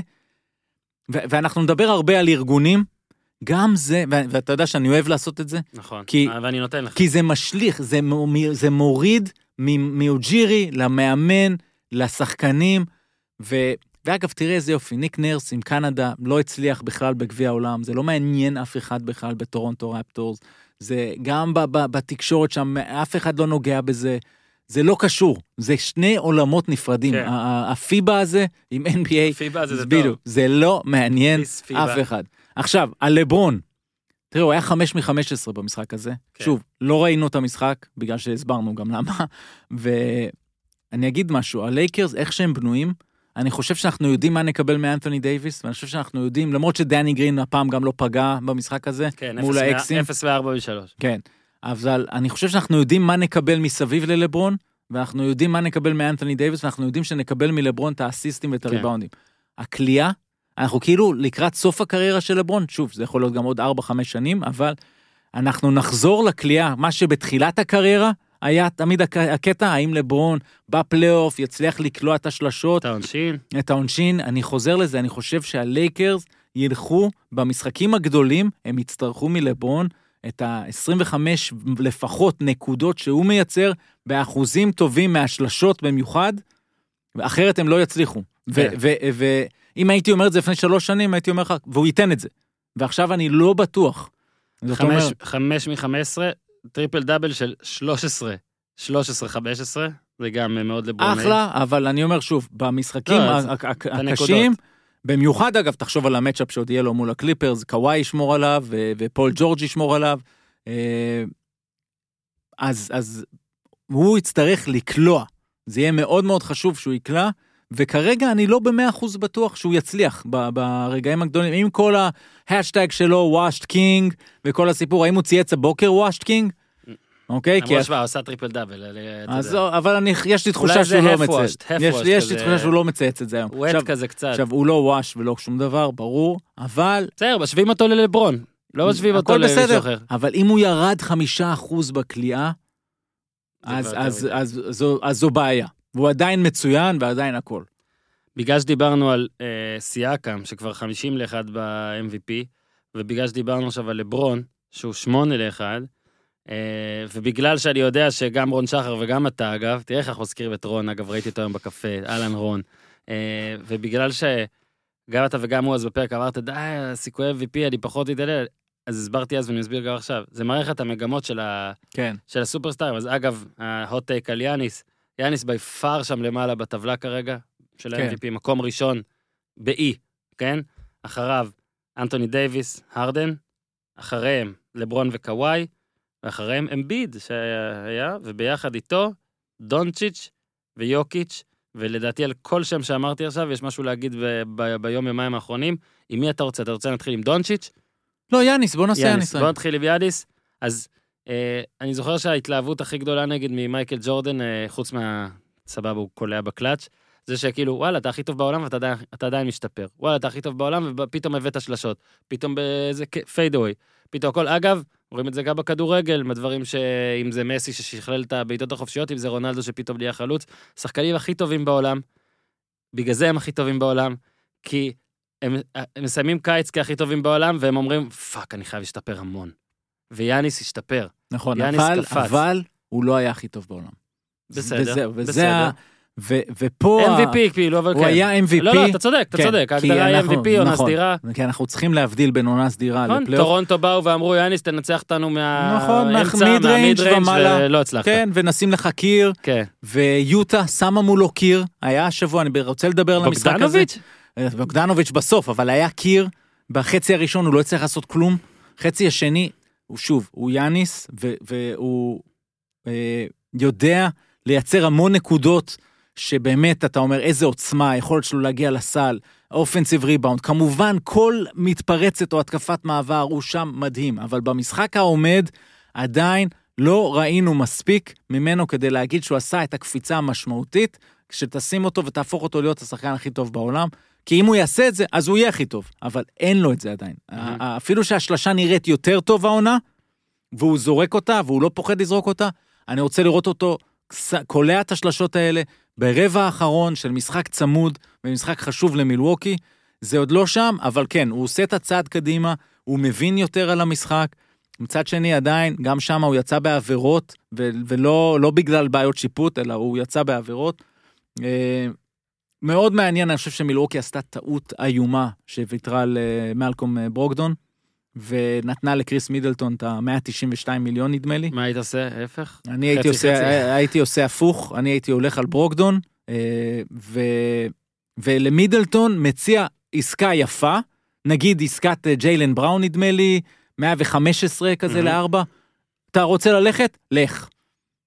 Speaker 2: ו- ואנחנו נדבר הרבה על ארגונים, גם זה, ואתה יודע שאני אוהב לעשות את זה,
Speaker 1: נכון,
Speaker 2: כי-
Speaker 1: אה, ואני נותן לך.
Speaker 2: כי זה משליך, זה, זה מוריד מאוג'ירי למאמן, לשחקנים, ו... ואגב, תראה איזה יופי, ניק נרס עם קנדה לא הצליח בכלל בגביע העולם, זה לא מעניין אף אחד בכלל בטורונטו רפטורס, זה גם ב- ב- בתקשורת שם, אף אחד לא נוגע בזה, זה לא קשור, זה שני עולמות נפרדים.
Speaker 1: כן.
Speaker 2: הפיבה הזה עם NBA,
Speaker 1: פיבה זה זה
Speaker 2: בדיוק,
Speaker 1: טוב.
Speaker 2: זה לא מעניין. אף אחד. עכשיו, על לברון, תראו, הוא היה 5 מ-15 במשחק הזה.
Speaker 1: כן.
Speaker 2: שוב, לא ראינו את המשחק, בגלל שהסברנו גם למה. ואני אגיד משהו, הלייקרס, איך שהם בנויים, אני חושב שאנחנו יודעים מה נקבל מאנתוני דייוויס, ואני חושב שאנחנו יודעים, למרות שדני גרין הפעם גם לא פגע במשחק הזה,
Speaker 1: כן,
Speaker 2: מול האקסים.
Speaker 1: וה- אפס וארבע ושלוש.
Speaker 2: כן, אבל אני חושב שאנחנו יודעים מה נקבל מסביב ללברון, ואנחנו יודעים מה נקבל מאנתוני דייוויס, ואנחנו יודעים שנקבל מלברון את האסיסטים ואת
Speaker 1: כן.
Speaker 2: הריבאונדים. הקליעה, אנחנו כאילו לקראת סוף הקריירה של לברון, שוב, זה יכול להיות גם עוד 4-5 שנים, אבל אנחנו נחזור לקליעה, מה שבתחילת הקריירה היה תמיד הק- הקטע, האם לברון בפלייאוף יצליח לקלוע את השלשות,
Speaker 1: את העונשין.
Speaker 2: את העונשין, אני חוזר לזה, אני חושב שהלייקרס ילכו במשחקים הגדולים, הם יצטרכו מלברון את ה-25 לפחות נקודות שהוא מייצר באחוזים טובים מהשלשות במיוחד, אחרת הם לא יצליחו.
Speaker 1: כן.
Speaker 2: ואם הייתי אומר את זה לפני שלוש שנים, הייתי אומר לך, והוא ייתן את זה. ועכשיו אני לא בטוח.
Speaker 1: חמש-
Speaker 2: אומרת,
Speaker 1: חמש מ-15, טריפל דאבל של 13, 13-15, זה גם מאוד לברון.
Speaker 2: אחלה, אבל אני אומר שוב, במשחקים
Speaker 1: לא.
Speaker 2: הקשים, במיוחד אגב, תחשוב על ה matchup שעוד יהיה לו מול הקליפרס, קוואי ישמור עליו, ופול ג'ורג' ישמור עליו. אה, אז, אז הוא יצטרך לקלוע. זה יהיה מאוד מאוד חשוב שהוא יקלע, וכרגע אני לא במאה אחוז בטוח שהוא יצליח ברגעים הגדולים, עם כל ההאשטאג שלו, washed king, וכל הסיפור, האם הוא צייץ הבוקר washed king? אוקיי? כי
Speaker 1: הוא עשה טריפל דאבל.
Speaker 2: אז אבל אני, יש לי תחושה שהוא לא מצייץ. יש, לי. תחושה שהוא לא מצייץ את זה היום.
Speaker 1: עט כזה קצת.
Speaker 2: עכשיו, הוא לא וואש ולא שום דבר, ברור, אבל...
Speaker 1: בסדר, משווים אותו ללברון. לא משווים אותו למישהו
Speaker 2: בסדר,
Speaker 1: אחר.
Speaker 2: אבל אם הוא ירד חמישה אחוז
Speaker 1: בקליעה,
Speaker 2: אז זו בעיה. והוא עדיין מצוין ועדיין הכל.
Speaker 1: בגלל שדיברנו על אה, סיאקם, שכבר 50 ל-1 ב-MVP, ובגלל שדיברנו עכשיו על לברון, שהוא 8 ל-1, אה, ובגלל שאני יודע שגם רון שחר וגם אתה, אגב, תראה איך אנחנו מזכירים את רון, אגב, ראיתי אותו היום בקפה, אהלן רון, אה, ובגלל שגם אתה וגם הוא אז בפרק אמרת, די, סיכויי MVP, אני פחות אתעלל, אז הסברתי אז ואני מסביר גם עכשיו. זה את המגמות של ה...
Speaker 2: כן.
Speaker 1: של הסופרסטארים. אז אגב, ההוט טייק על יאניס, יאניס בי פאר שם למעלה בטבלה כרגע, של
Speaker 2: כן.
Speaker 1: ה-MVP, מקום ראשון ב-E, כן? אחריו, אנטוני דייוויס, הרדן, אחריהם לברון וקוואי, ואחריהם אמביד שהיה, וביחד איתו, דונצ'יץ' ויוקיץ', ולדעתי על כל שם שאמרתי עכשיו, יש משהו להגיד ב- ב- ביום יומיים האחרונים. עם מי אתה רוצה? אתה רוצה להתחיל עם דונצ'יץ'?
Speaker 2: לא, יאניס, בוא נעשה יאניס.
Speaker 1: בוא נתחיל עם יאניס. אז אני זוכר שההתלהבות הכי גדולה נגיד ממייקל ג'ורדן, אה, חוץ מה... סבבה, הוא קולע בקלאץ', זה שכאילו, וואלה, אתה הכי טוב בעולם ואתה עדיין, משתפר. וואלה, אתה הכי טוב בעולם ופתאום הבאת שלשות. פתאום באיזה fadeaway. פתאום הכל, אגב, רואים את זה גם בכדורגל, מדברים שאם זה מסי ששכלל את הבעיטות החופשיות, אם זה רונלדו שפתאום נהיה חלוץ. שחקנים הכי טובים בעולם, בגלל זה הם הכי טובים בעולם, כי הם, הם מסיימים קיץ כהכי טובים בעולם, והם אומרים, fuck, אני חייב להשתפר המון. ויאניס השתפר.
Speaker 2: נכון, אבל,
Speaker 1: קפץ.
Speaker 2: אבל הוא לא היה הכי טוב בעולם.
Speaker 1: בסדר,
Speaker 2: וזהו, וזה
Speaker 1: בסדר.
Speaker 2: ה... ו, ופה... ה-
Speaker 1: MVP, כאילו, אבל כן.
Speaker 2: הוא היה MVP.
Speaker 1: לא, לא, אתה צודק, אתה
Speaker 2: כן,
Speaker 1: צודק,
Speaker 2: כי
Speaker 1: ההגדרה היא MVP, עונה
Speaker 2: נכון.
Speaker 1: סדירה.
Speaker 2: כי אנחנו צריכים להבדיל בין עונה סדירה
Speaker 1: נכון,
Speaker 2: לפלייאוף.
Speaker 1: טורונטו באו ואמרו, יאניס, תנצח אותנו
Speaker 2: נכון,
Speaker 1: מהאמצע,
Speaker 2: מה mid
Speaker 1: range
Speaker 2: ומעלה.
Speaker 1: ולא הצלחת.
Speaker 2: כן, ונשים לך קיר,
Speaker 1: כן.
Speaker 2: ויוטה שמה מולו קיר, היה השבוע, אני רוצה לדבר על המשחק הזה.
Speaker 1: בוגדנוביץ'?
Speaker 2: בוגדנוביץ' בסוף, אבל היה קיר, בחצי הראשון הוא לא הצליח לעשות כלום, חצי השני, הוא שוב, הוא יאניס, והוא אה, יודע לייצר המון נקודות, שבאמת, אתה אומר, איזה עוצמה, היכולת שלו להגיע לסל, אופנסיב ריבאונד, כמובן, כל מתפרצת או התקפת מעבר הוא שם מדהים, אבל במשחק העומד, עדיין לא ראינו מספיק ממנו כדי להגיד שהוא עשה את הקפיצה המשמעותית, כשתשים אותו ותהפוך אותו להיות השחקן הכי טוב בעולם. כי אם הוא יעשה את זה, אז הוא יהיה הכי טוב, אבל אין לו את זה עדיין. ה- אפילו שהשלשה נראית יותר טוב העונה, והוא זורק אותה, והוא לא פוחד לזרוק אותה, אני רוצה לראות אותו קולע את השלשות האלה ברבע האחרון של משחק צמוד ומשחק חשוב למילווקי. זה עוד לא שם, אבל כן, הוא עושה את הצעד קדימה, הוא מבין יותר על המשחק. מצד שני, עדיין, גם שם הוא יצא בעבירות, ו- ולא לא בגלל בעיות שיפוט, אלא הוא יצא בעבירות. אה, מאוד מעניין, אני חושב שמילווקי עשתה טעות איומה שוויתרה על אה, אה, ברוקדון, ונתנה לקריס מידלטון את ה-192 מיליון נדמה לי.
Speaker 1: מה היית עושה? ההפך?
Speaker 2: אני הייתי
Speaker 1: חצי,
Speaker 2: עושה,
Speaker 1: חצי.
Speaker 2: הייתי עושה הפוך, אני הייתי הולך על ברוקדון, אה, ו, ולמידלטון מציע עסקה יפה, נגיד עסקת אה, ג'יילן בראון נדמה לי, 115 כזה
Speaker 1: מהמם.
Speaker 2: לארבע. אתה רוצה ללכת? לך.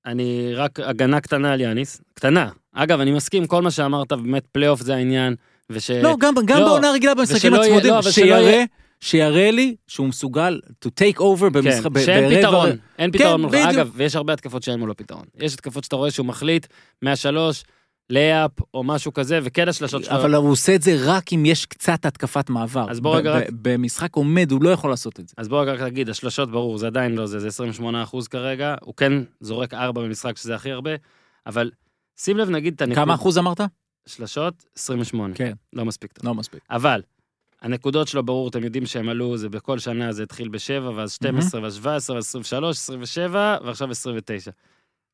Speaker 1: אני רק הגנה קטנה על יאניס. קטנה. אגב, אני מסכים, כל מה שאמרת, באמת פלייאוף זה העניין, וש...
Speaker 2: לא, גם, גם
Speaker 1: לא,
Speaker 2: בעונה רגילה במשחקים הצמודים,
Speaker 1: לא,
Speaker 2: שיראה, שיראה לי שהוא מסוגל to take over במשחק,
Speaker 1: כן, שאין
Speaker 2: ברבע-
Speaker 1: פתרון, אין פתרון מולך. אגב, ויש הרבה התקפות שאין מולו פתרון. יש התקפות שאתה רואה שהוא מחליט מהשלוש לייאפ או משהו כזה, וכן השלשות שלו.
Speaker 2: אבל הוא עושה את זה רק אם יש קצת התקפת מעבר.
Speaker 1: אז בוא רגע רק-
Speaker 2: במשחק עומד הוא לא יכול לעשות את זה.
Speaker 1: אז בוא רק נגיד, השלשות ברור, זה עדיין לא זה, זה 28 אחוז כרגע, הוא כן זורק 4 במשחק, שזה הכי הרבה, אבל שים לב נגיד את הנקודות.
Speaker 2: כמה אחוז אמרת?
Speaker 1: שלשות? 28.
Speaker 2: כן.
Speaker 1: לא מספיק טוב.
Speaker 2: לא מספיק.
Speaker 1: אבל, הנקודות שלו ברור, אתם יודעים שהם עלו, זה בכל שנה זה התחיל ב-7, ואז 12, ואז 17, ואז 23, 27, ועכשיו 29.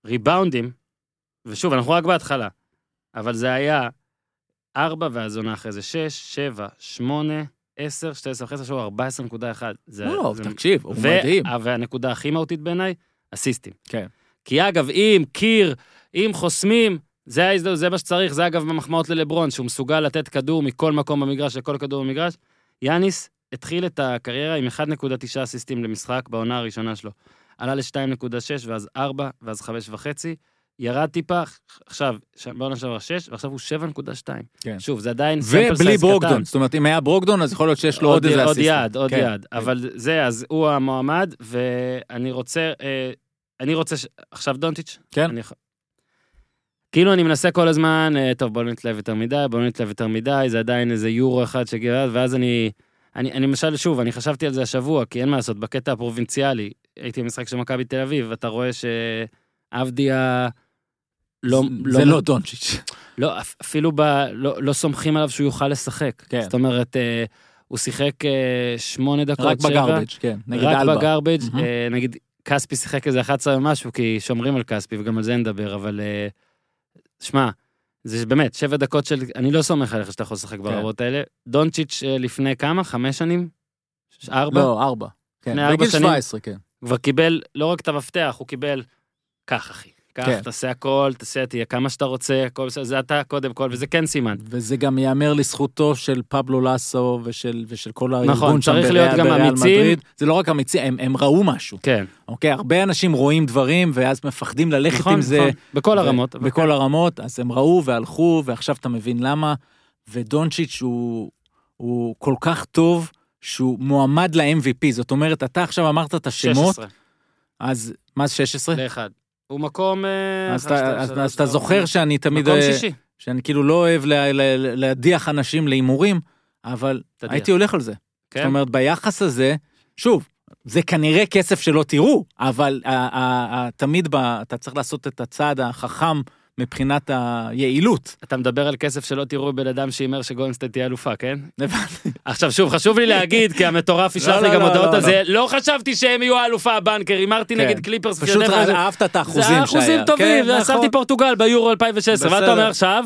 Speaker 1: ריבאונדים, ושוב, אנחנו רק בהתחלה, אבל זה היה 4, ואז עונה אחרי זה 6, 7, 8, 10, 12, אחרי זה שהוא 14.1. זה,
Speaker 2: לא,
Speaker 1: זה
Speaker 2: תקשיב, הוא
Speaker 1: ו-
Speaker 2: מדהים.
Speaker 1: והנקודה הכי מהותית בעיניי, אסיסטים.
Speaker 2: כן.
Speaker 1: כי אגב, אם קיר, אם חוסמים, זה ההזדמנות, זה מה שצריך, זה אגב במחמאות ללברון, שהוא מסוגל לתת כדור מכל מקום במגרש, לכל כדור במגרש. יאניס התחיל את הקריירה עם 1.9 אסיסטים למשחק בעונה הראשונה שלו. עלה ל-2.6 ואז 4 ואז 5.5, ירד טיפה, עכשיו, בעונה שעברה 6 ועכשיו הוא 7.2.
Speaker 2: כן.
Speaker 1: שוב, זה עדיין sample
Speaker 2: ובלי
Speaker 1: size קטן.
Speaker 2: ברוקדון, זאת אומרת, אם היה ברוקדון, אז יכול להיות שיש לו עוד איזה
Speaker 1: עוד
Speaker 2: אסיסטנט.
Speaker 1: יד, עוד
Speaker 2: כן.
Speaker 1: יד. אבל זה, אז הוא המועמד, ואני רוצה, אה, אני רוצה, ש... עכשיו דונצ'יץ'?
Speaker 2: כן.
Speaker 1: אני... כאילו אני מנסה כל הזמן, אה, טוב בוא לא נתלהב יותר מדי, בוא לא נתלהב יותר מדי, זה עדיין איזה יורו אחד שהגיע, ואז אני, אני, אני למשל, שוב, אני חשבתי על זה השבוע, כי אין מה לעשות, בקטע הפרובינציאלי, הייתי במשחק של מכבי תל אביב, ואתה רואה שעבדיה לא,
Speaker 2: זה לא דונצ'יץ'.
Speaker 1: לא, אפ- אפילו ב... לא, לא סומכים עליו שהוא יוכל לשחק.
Speaker 2: כן.
Speaker 1: זאת אומרת, אה, הוא שיחק אה, שמונה דקות,
Speaker 2: רק
Speaker 1: שבע,
Speaker 2: בגרבג', כן. נגד
Speaker 1: רק
Speaker 2: אלבה.
Speaker 1: בגרבג',
Speaker 2: מהמם.
Speaker 1: אה, נגיד, כספי שיחק איזה 11 ומשהו, כי שומרים על כספי, וגם על זה נדבר, אבל... אה, שמע, זה באמת, שבע דקות של... אני לא סומך עליך שאתה יכול לשחק ברמות האלה. דונצ'יץ' אה, לפני כמה? חמש שנים? ארבע?
Speaker 2: לא, ארבע. כן, בגיל
Speaker 1: שנים.
Speaker 2: 17, כן.
Speaker 1: כבר קיבל לא רק את המפתח, הוא קיבל, קח אחי, קח,
Speaker 2: כן.
Speaker 1: תעשה הכל, תעשה, תהיה כמה שאתה רוצה, הכל בסדר, זה אתה קודם כל, וזה כן סימן.
Speaker 2: וזה גם ייאמר לזכותו של פבלו לאסו ושל, ושל כל הארגון
Speaker 1: נכון,
Speaker 2: שם
Speaker 1: צריך להיות גם אמיצים.
Speaker 2: מדריד. זה לא רק אמיצים, הם, הם ראו משהו.
Speaker 1: כן,
Speaker 2: אוקיי, הרבה אנשים רואים דברים ואז מפחדים ללכת
Speaker 1: נכון,
Speaker 2: עם זה.
Speaker 1: נכון, בכל
Speaker 2: ו-
Speaker 1: הרמות. אבל
Speaker 2: בכל הרמות, אז הם ראו והלכו, ועכשיו אתה מבין למה. ודונצ'יץ' הוא, הוא כל כך טוב, שהוא מועמד ל-MVP. זאת אומרת, אתה עכשיו אמרת את השמות,
Speaker 1: 16
Speaker 2: אז מה זה 16?
Speaker 1: לאחד. הוא מקום... אה,
Speaker 2: אז אתה- אז- אז זוכר שאני תמיד,
Speaker 1: מקום
Speaker 2: אה,
Speaker 1: שישי.
Speaker 2: שאני כאילו לא אוהב לה- לה- להדיח אנשים להימורים, אבל
Speaker 1: תדיח.
Speaker 2: הייתי הולך על זה. זאת
Speaker 1: כן?
Speaker 2: אומרת, ביחס הזה, שוב, זה כנראה כסף שלא תראו, אבל ה- ה- ה- תמיד ב- אתה צריך לעשות את הצעד החכם מבחינת היעילות.
Speaker 1: אתה מדבר על כסף שלא תראו בן אדם שהימר שגולדסטייט תהיה אלופה, כן?
Speaker 2: הבנתי.
Speaker 1: עכשיו שוב, חשוב לי להגיד, כי המטורף ישלח
Speaker 2: לא,
Speaker 1: לי
Speaker 2: לא,
Speaker 1: גם
Speaker 2: לא,
Speaker 1: הודעות על זה, לא חשבתי שהם יהיו האלופה הבנקר, הימרתי
Speaker 2: כן.
Speaker 1: נגד קליפרס.
Speaker 2: פשוט אהבת את האחוזים
Speaker 1: זה
Speaker 2: שהיה.
Speaker 1: אחוזים
Speaker 2: כן,
Speaker 1: טובים, ועשמתי
Speaker 2: נכון.
Speaker 1: פורטוגל ביורו 2016, מה אתה
Speaker 2: בסדר.
Speaker 1: אומר עכשיו?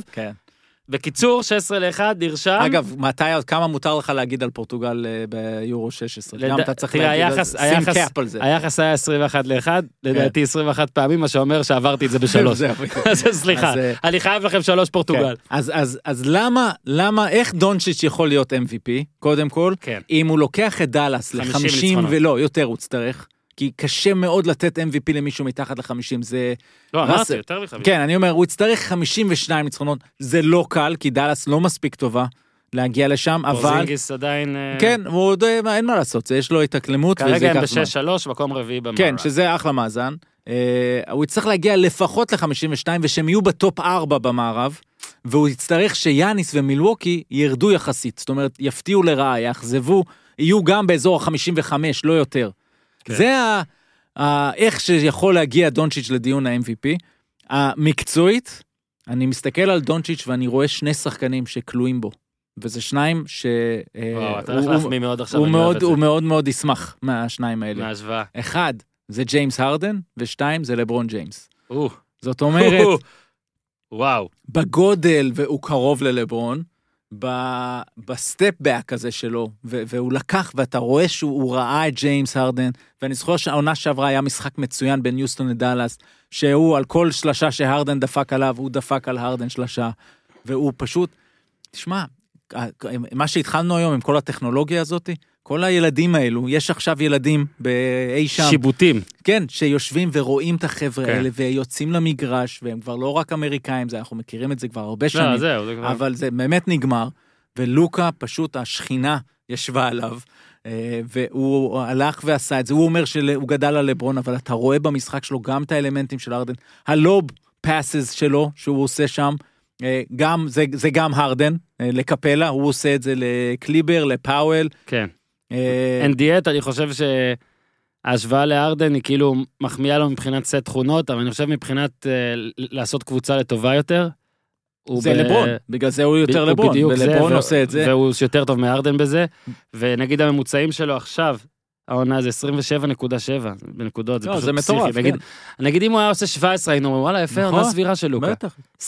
Speaker 2: כן.
Speaker 1: בקיצור, 16 ל-1, נרשם.
Speaker 2: אגב, מתי, כמה מותר לך להגיד על פורטוגל אה, ביורו 16?
Speaker 1: לד-
Speaker 2: גם אתה צריך
Speaker 1: תראה,
Speaker 2: להגיד,
Speaker 1: היחס-
Speaker 2: שים
Speaker 1: היחס-
Speaker 2: קאפ על זה.
Speaker 1: היחס היה 21 ל-1, לדעתי 21 פעמים, מה שאומר שעברתי את זה בשלוש. אז סליחה,
Speaker 2: אה,
Speaker 1: אני חייב לכם שלוש פורטוגל.
Speaker 2: כן. אז, אז, אז למה, למה, איך דונצ'יץ' יכול להיות MVP, קודם כל,
Speaker 1: כן.
Speaker 2: אם הוא לוקח את דאלאס
Speaker 1: 50
Speaker 2: ל-50
Speaker 1: ניצחונות.
Speaker 2: ולא, יותר הוא יצטרך, כי קשה מאוד לתת MVP למישהו מתחת ל-50, זה...
Speaker 1: לא. אמרתי, יותר מחמישים.
Speaker 2: כן, אני אומר, הוא יצטרך 52 ניצחונות, זה לא קל, כי דאלאס לא מספיק טובה להגיע לשם, אבל...
Speaker 1: פורזינגיס עדיין... אה,
Speaker 2: כן, הוא עוד, אה, אין מה לעשות, יש לו התאקלמות, וזה
Speaker 1: כרגע הם
Speaker 2: ייקח זמן.
Speaker 1: ב-6-3, מקום רביעי במערב.
Speaker 2: כן, שזה אחלה מאזן. אה, הוא יצטרך להגיע לפחות ל-52, ושהם יהיו בטופ 4 במערב, והוא יצטרך שיאניס ומילווקי ירדו יחסית. זאת אומרת, יפתיעו לרעה, יאכזבו, יהיו גם באזור ה-55, לא יותר.
Speaker 1: כן.
Speaker 2: זה ה... ה... איך שיכול להגיע דונצ'יץ' לדיון ה-MVP. המקצועית, אני מסתכל על דונצ'יץ' ואני רואה שני שחקנים שכלואים בו. וזה שניים ש... אה,
Speaker 1: וואו, אתה הולך להחמיא מאוד עכשיו, אני אוהב
Speaker 2: מאוד,
Speaker 1: את זה.
Speaker 2: הוא מאוד מאוד ישמח מהשניים האלה.
Speaker 1: מההשוואה.
Speaker 2: אחד, זה ג'יימס הרדן, ושתיים, זה לברון ג'יימס. זאת אומרת,
Speaker 1: או, וואו.
Speaker 2: בגודל, והוא קרוב ללברון, ב step back הזה שלו, והוא לקח, ואתה רואה שהוא הוא ראה את ג'יימס הרדן, ואני זוכר שהעונה שעברה היה משחק מצוין בין יוסטון לדאלאס, שהוא על כל שלשה שהרדן דפק עליו, הוא דפק על הרדן שלשה, והוא פשוט, תשמע, מה שהתחלנו היום עם כל הטכנולוגיה הזאת, כל הילדים האלו, יש עכשיו ילדים באי שם,
Speaker 1: שיבוטים.
Speaker 2: כן, שיושבים ורואים את החבר'ה
Speaker 1: כן.
Speaker 2: האלה ויוצאים למגרש, והם כבר לא רק אמריקאים, זה, אנחנו מכירים את זה כבר הרבה
Speaker 1: לא,
Speaker 2: שנים,
Speaker 1: זהו, זה כבר...
Speaker 2: אבל זה באמת נגמר, ולוקה פשוט השכינה ישבה עליו, אה, והוא הלך ועשה את זה, הוא אומר שהוא גדל על לברון, אבל אתה רואה במשחק שלו גם את האלמנטים של ארדן, הלוב פאסס שלו שהוא עושה שם, אה, גם, זה, זה גם הרדן, אה, לקפלה, הוא עושה את זה לקליבר, לפאוול.
Speaker 1: כן.
Speaker 2: אה,
Speaker 1: אין דיאט, אני חושב שההשוואה לארדן היא כאילו מחמיאה לו מבחינת סט תכונות, אבל אני חושב מבחינת אה, לעשות קבוצה לטובה יותר.
Speaker 2: זה
Speaker 1: ב-
Speaker 2: לברון, בגלל זה הוא יותר
Speaker 1: הוא
Speaker 2: לברון,
Speaker 1: בדיוק זה,
Speaker 2: ולברון
Speaker 1: ו-
Speaker 2: עושה את זה.
Speaker 1: והוא יותר טוב מארדן בזה, ונגיד הממוצעים שלו עכשיו, העונה זה 27.7 בנקודות, זה
Speaker 2: לא,
Speaker 1: פשוט
Speaker 2: זה מטורף,
Speaker 1: פסיכי. נגיד,
Speaker 2: כן.
Speaker 1: נגיד אם הוא היה עושה 17 היינו אומרים וואלה יפה,
Speaker 2: נכון.
Speaker 1: עונה סבירה של לוקה.
Speaker 2: בטח.
Speaker 1: 27.7,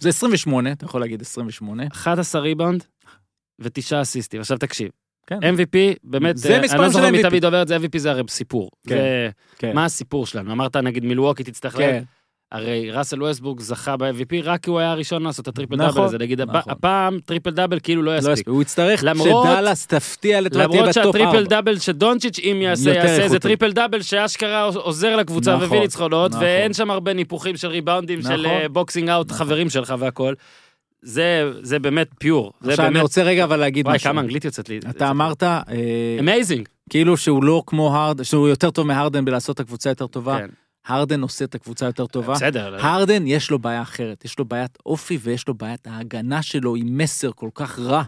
Speaker 2: זה 28, אתה יכול להגיד 28.
Speaker 1: 11 ריבאונד ותשעה אסיסטים. עכשיו תקשיב,
Speaker 2: כן.
Speaker 1: MVP, באמת,
Speaker 2: זה
Speaker 1: אה,
Speaker 2: מספרים
Speaker 1: אני לא
Speaker 2: של
Speaker 1: זוכר מי
Speaker 2: MVP.
Speaker 1: תמיד את זה, MVP זה הרי סיפור.
Speaker 2: כן,
Speaker 1: זה-
Speaker 2: כן.
Speaker 1: מה הסיפור שלנו? אמרת נגיד מילווקי תצטרך.
Speaker 2: כן,
Speaker 1: הרי ראסל ווסטברוק זכה ב-MVP רק כי הוא היה הראשון לעשות את הטריפל
Speaker 2: נכון,
Speaker 1: דאבל הזה. נגיד
Speaker 2: נכון.
Speaker 1: הפעם טריפל דאבל כאילו לא
Speaker 2: לא
Speaker 1: יספיק.
Speaker 2: יספיק. הוא יצטרך
Speaker 1: למרות-
Speaker 2: שדאלאס תפתיע לטובת תהיה
Speaker 1: למרות
Speaker 2: ב top
Speaker 1: שהטריפל
Speaker 2: 4.
Speaker 1: דאבל שדונצ'יץ' אם יעשה, יעשה איזה. טריפל דאבל שאשכרה עוזר לקבוצה
Speaker 2: נכון,
Speaker 1: ומביא ניצחונות,
Speaker 2: נכון.
Speaker 1: ואין שם הרבה ניפוחים של ריבאונדים של
Speaker 2: נכון.
Speaker 1: אה, boxing out
Speaker 2: נכון.
Speaker 1: חברים שלך והכל. זה זה באמת pure.
Speaker 2: עכשיו אני
Speaker 1: באמת,
Speaker 2: רוצה רגע אבל להגיד
Speaker 1: וואי
Speaker 2: משהו.
Speaker 1: כמה אנגלית יוצאת לי.
Speaker 2: אתה אמרת אה,
Speaker 1: amazing.
Speaker 2: כאילו שהוא לא כמו הרדן, שהוא יותר טוב מהרדן בלעשות את הקבוצה יותר טובה.
Speaker 1: כן.
Speaker 2: הרדן עושה את הקבוצה יותר טובה.
Speaker 1: בסדר.
Speaker 2: הרדן יש לו בעיה אחרת, יש לו בעיית אופי ויש לו בעיית ההגנה שלו עם מסר כל כך רע,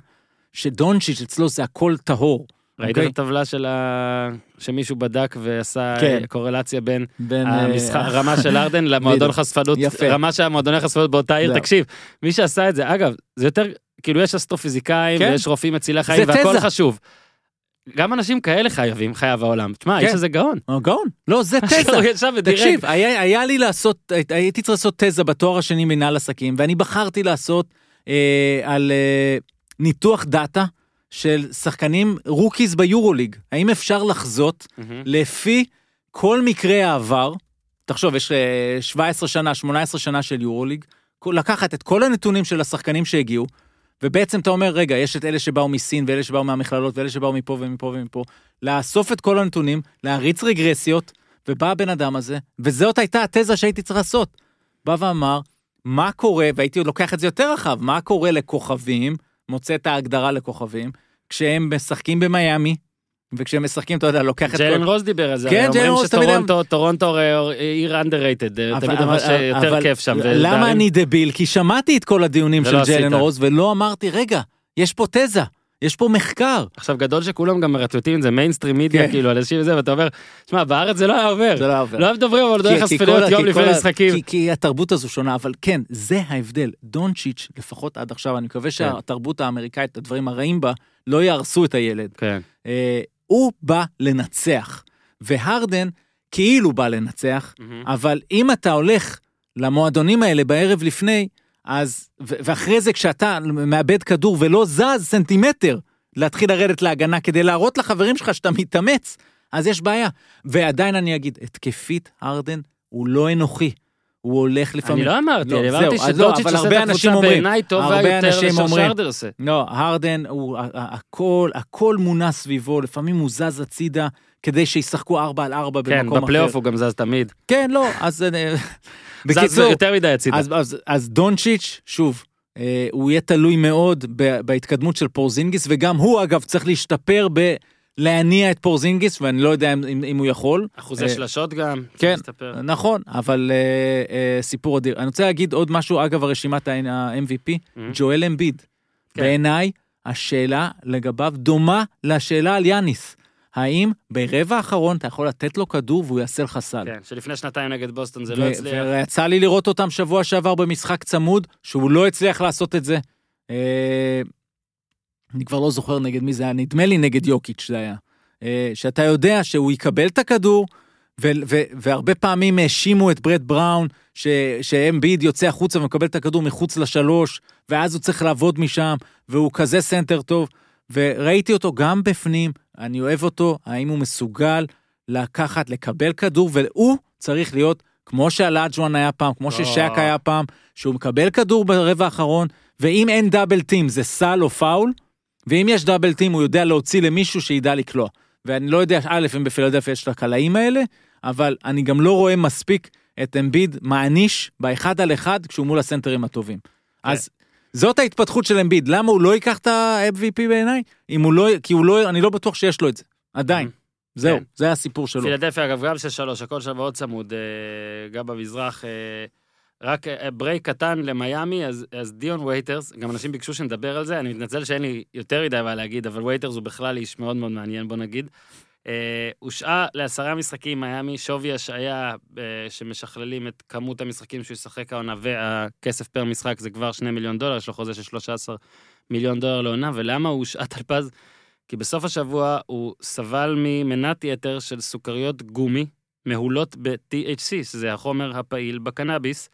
Speaker 2: שדונצ'יץ' אצלו זה הכל טהור.
Speaker 1: ראית
Speaker 2: אוקיי?
Speaker 1: את הטבלה של ה... שמישהו בדק ועשה
Speaker 2: כן.
Speaker 1: אה, קורלציה בין
Speaker 2: בין... אה,
Speaker 1: המשחק, הרמה של הרדן למועדון. חשפנות,
Speaker 2: יפה.
Speaker 1: רמה של המועדוני חשפנות באותה עיר. תקשיב, מי שעשה את זה, אגב, זה יותר, כאילו יש אסטרופיזיקאים
Speaker 2: כן.
Speaker 1: ויש רופאים מצילי חיים והכל. חשוב. גם אנשים כאלה חייבים, חייב העולם. תשמע,
Speaker 2: כן.
Speaker 1: האיש הזה גאון.
Speaker 2: הוא גאון. לא, זה תזה. תקשיב, היה, היה לי לעשות, הייתי צריך לעשות תזה בתואר השני מנהל עסקים, ואני בחרתי לעשות אה, על אה, ניתוח דאטה של שחקנים rookies ביורוליג. האם אפשר לחזות
Speaker 1: מהמם.
Speaker 2: לפי כל מקרה העבר, תחשוב, יש אה, 17 שנה, 18 שנה של יורוליג, לקחת את כל הנתונים של השחקנים שהגיעו, ובעצם אתה אומר, רגע, יש את אלה שבאו מסין, ואלה שבאו מהמכללות, ואלה שבאו מפה ומפה ומפה, לאסוף את כל הנתונים, להריץ רגרסיות, ובא הבן אדם הזה, וזאת הייתה התזה שהייתי צריך לעשות. בא ואמר, מה קורה, והייתי עוד לוקח את זה יותר רחב, מה קורה לכוכבים, מוצא את ההגדרה לכוכבים, כשהם משחקים במיאמי, וכשהם משחקים, אתה יודע, לוקח את כל...
Speaker 1: ג'יילן רוז דיבר על זה,
Speaker 2: כן,
Speaker 1: אומרים
Speaker 2: רוז תמיד
Speaker 1: שטורונטו, טורונטו הרי עיר
Speaker 2: אבל-
Speaker 1: תמיד שיותר
Speaker 2: אבל
Speaker 1: כיף שם.
Speaker 2: למה אני דביל? כי שמעתי את כל הדיונים של
Speaker 1: עשית.
Speaker 2: ג'יילן רוז, ולא אמרתי, רגע, יש פה תזה, יש פה מחקר.
Speaker 1: עכשיו גדול שכולם גם מרטוטים זה mainstream media
Speaker 2: כן.
Speaker 1: כאילו אנשים וזה ואתה אומר, שמע בארץ זה לא היה עובר.
Speaker 2: זה לא עובר.
Speaker 1: לא מדברים אבל דרך
Speaker 2: כי- כי
Speaker 1: חשפניות
Speaker 2: כל ה-
Speaker 1: יום לפני משחקים.
Speaker 2: כי- כי התרבות הזו שונה, אבל כן, זה ההבדל. דונצ'יץ', לפחות עד עכשיו, אני מקווה שהתרבות האמריקאית, הדברים הרעים בה, לא יהרסו את הילד.
Speaker 1: כן.
Speaker 2: אה, הוא בא לנצח, והרדן כאילו בא לנצח,
Speaker 1: מהמם.
Speaker 2: אבל אם אתה הולך למועדונים האלה בערב לפני, אז, ואחרי זה כשאתה מאבד כדור ולא זז סנטימטר, להתחיל לרדת להגנה כדי להראות לחברים שלך שאתה מתאמץ, אז יש בעיה. ועדיין אני אגיד, התקפית ארדן הוא לא אנוכי. הוא הולך לפעמים...
Speaker 1: אני לא אמרתי,
Speaker 2: לא,
Speaker 1: אני אמרתי
Speaker 2: לא,
Speaker 1: שדורצ'יץ'
Speaker 2: אבל
Speaker 1: עושה את הקבוצה בעיניי טובה יותר שרדר עושה.
Speaker 2: לא, הרדן הכל, הכל מונע סביבו, לפעמים הוא זז הצידה כדי שישחקו ארבע על ארבע
Speaker 1: כן,
Speaker 2: במקום אחר.
Speaker 1: בפלייאוף הוא גם זז תמיד.
Speaker 2: כן, לא, אז... אה,
Speaker 1: זז
Speaker 2: בקיצור,
Speaker 1: יותר מדי הצידה.
Speaker 2: אז, דונצ'יץ', שוב, אה, הוא יהיה תלוי מאוד ב, בהתקדמות של פורזינגיס, וגם הוא אגב צריך להשתפר בלהניע את פורזינגיס, ואני לא יודע אם, אם, אם הוא יכול.
Speaker 1: אחוזי
Speaker 2: אה,
Speaker 1: שלשות גם.
Speaker 2: כן.
Speaker 1: להסתפר.
Speaker 2: נכון, אבל אה, אה, סיפור אדיר. אני רוצה להגיד עוד משהו, אגב הרשימת ה-MVP,
Speaker 1: Mhm.
Speaker 2: ג'ואל אמביד.
Speaker 1: כן.
Speaker 2: בעיניי, השאלה לגביו דומה לשאלה על יאניס. האם ברבע האחרון אתה יכול לתת לו כדור והוא יעשה לך סל?
Speaker 1: כן, שלפני שנתיים נגד בוסטון זה לא הצליח.
Speaker 2: ויצא לי לראות אותם שבוע שעבר במשחק צמוד, שהוא לא הצליח לעשות את זה. אה, אני כבר לא זוכר נגד מי זה היה, נדמה לי נגד יוקיץ' זה היה. אה, שאתה יודע שהוא יקבל את הכדור, ו- ו- והרבה פעמים האשימו את ברד בראון, ש- שאמביד יוצא החוצה ומקבל את הכדור מחוץ לשלוש, ואז הוא צריך לעבוד משם, והוא כזה סנטר טוב. וראיתי אותו גם בפנים, אני אוהב אותו, האם הוא מסוגל לקחת, לקבל כדור, והוא צריך להיות כמו שהלאג'ואן היה פעם, כמו ששאק
Speaker 1: או.
Speaker 2: היה פעם, שהוא מקבל כדור ברבע האחרון, ואם אין double team זה סל או פאול, ואם יש double team הוא יודע להוציא למישהו שידע לקלוע. ואני לא יודע, א', אם בפילדלפיה יש את הקלעים האלה, אבל אני גם לא רואה מספיק את אמביד מעניש באחד על אחד כשהוא מול הסנטרים הטובים. אז זאת ההתפתחות של אמביד, למה הוא לא ייקח את ה-MVP בעיניי? אם הוא לא, כי הוא לא, אני לא בטוח שיש לו את זה, עדיין. זהו, זה הסיפור שלו.
Speaker 1: פילדלפיה אגב גם של שלוש, הכל שם מאוד צמוד, אה, גם במזרח. אה, רק אה, break קטן למיאמי, אז, אז דיון וייטרס, גם אנשים ביקשו שנדבר על זה, אני מתנצל שאין לי יותר מדי מה להגיד, אבל וייטרס הוא בכלל איש מאוד מאוד מעניין, בוא נגיד. אה, הושעה לעשרה משחקים מיאמי, שווי השעיה אה, שמשכללים את כמות המשחקים שהוא ישחק העונה, והכסף פר משחק זה כבר 2 מיליון דולר, יש לו חוזה של 13 מיליון דולר לעונה, ולמה הוא הושעה טלפז? כי בסוף השבוע הוא סבל ממנת יתר של סוכריות גומי, מהולות ב-THC, שזה החומר הפעיל בקנאביס.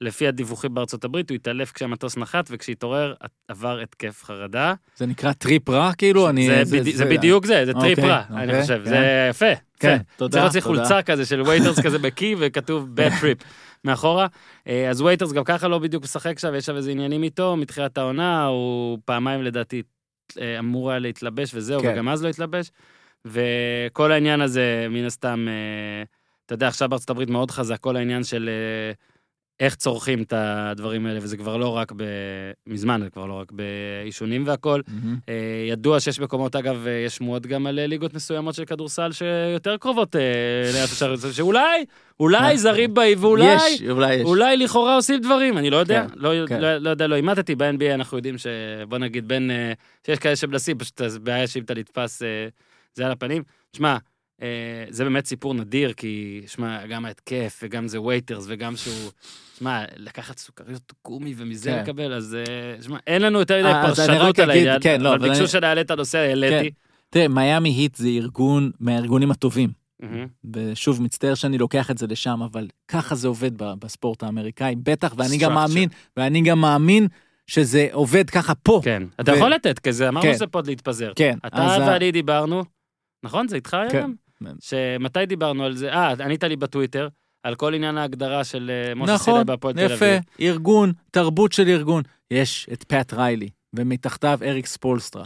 Speaker 1: לפי הדיווחים בארצות הברית, הוא התעלף כשהמטוס נחת, וכשהתעורר עבר התקף חרדה.
Speaker 2: זה נקרא טריפ רע כאילו? אני...
Speaker 1: זה, בדי, זה בדיוק זה, זה טריפ
Speaker 2: אוקיי,
Speaker 1: רע, אני
Speaker 2: אוקיי,
Speaker 1: חושב,
Speaker 2: כן.
Speaker 1: זה יפה,
Speaker 2: כן,
Speaker 1: יפה.
Speaker 2: תודה,
Speaker 1: צריך להוציא. חולצה כזה של וייטרס כזה בקי, וכתוב bad trip מאחורה. אה, אז וייטרס גם ככה לא בדיוק משחק שם, יש שם איזה עניינים איתו, מתחילת העונה, הוא פעמיים לדעתי אה, אמור היה להתלבש וזהו,
Speaker 2: כן.
Speaker 1: וגם אז לא התלבש. וכל העניין הזה, מן הסתם, אה, אתה יודע, עכשיו בארצות הברית מאוד חזק, כל העניין של איך צורכים את הדברים האלה, וזה כבר לא רק ב... מזמן, זה כבר לא רק בעישונים והכל.
Speaker 2: מהמם.
Speaker 1: אה, ידוע שיש מקומות, אגב, אה, יש שמועות גם על אה, ליגות מסוימות של כדורסל שיותר קרובות אה, לאיפה שה- שאולי, אולי זרים באים, ואולי,
Speaker 2: יש, אולי יש.
Speaker 1: אולי לכאורה עושים דברים, אני לא יודע,
Speaker 2: כן,
Speaker 1: לא,
Speaker 2: כן.
Speaker 1: לא, לא יודע, לא אימתתי, ב-NBA אנחנו יודעים שבוא נגיד בין, שיש כאלה שמנסים, פשוט בעיה שאם אתה נתפס, זה על הפנים. שמע, אה, זה באמת סיפור נדיר, כי, שמע, גם ההתקף, וגם זה וייטרס, וגם שהוא, שמע, לקחת סוכריות גומי ומזה
Speaker 2: כן.
Speaker 1: לקבל, אז, אה, שמע, אין לנו יותר מדי
Speaker 2: אה,
Speaker 1: פרשנות על העניין,
Speaker 2: כן, לא,
Speaker 1: אבל ביקשו
Speaker 2: אני-
Speaker 1: שנעלה את הנושא, העליתי.
Speaker 2: תראה, מיאמי היט זה ארגון מהארגונים הטובים.
Speaker 1: מהמם.
Speaker 2: ושוב, מצטער שאני לוקח את זה לשם, אבל ככה זה עובד בספורט האמריקאי, בטח, ואני גם. מאמין, ואני גם מאמין שזה עובד ככה פה.
Speaker 1: כן, אתה
Speaker 2: ו-
Speaker 1: יכול לתת כזה, אמרנו
Speaker 2: כן.
Speaker 1: שזה פוד להתפזר.
Speaker 2: כן,
Speaker 1: אתה ואני דיברנו, נכון? זה איתך
Speaker 2: כן.
Speaker 1: גם? שמתי דיברנו על זה? אה, ענית לי בטוויטר, על כל עניין ההגדרה של אה, משה
Speaker 2: נכון,
Speaker 1: סילה בהפועל תל אביב.
Speaker 2: יפה, ארגון, תרבות של ארגון. יש את פאט ריילי, ומתחתיו אריק ספולסטרה.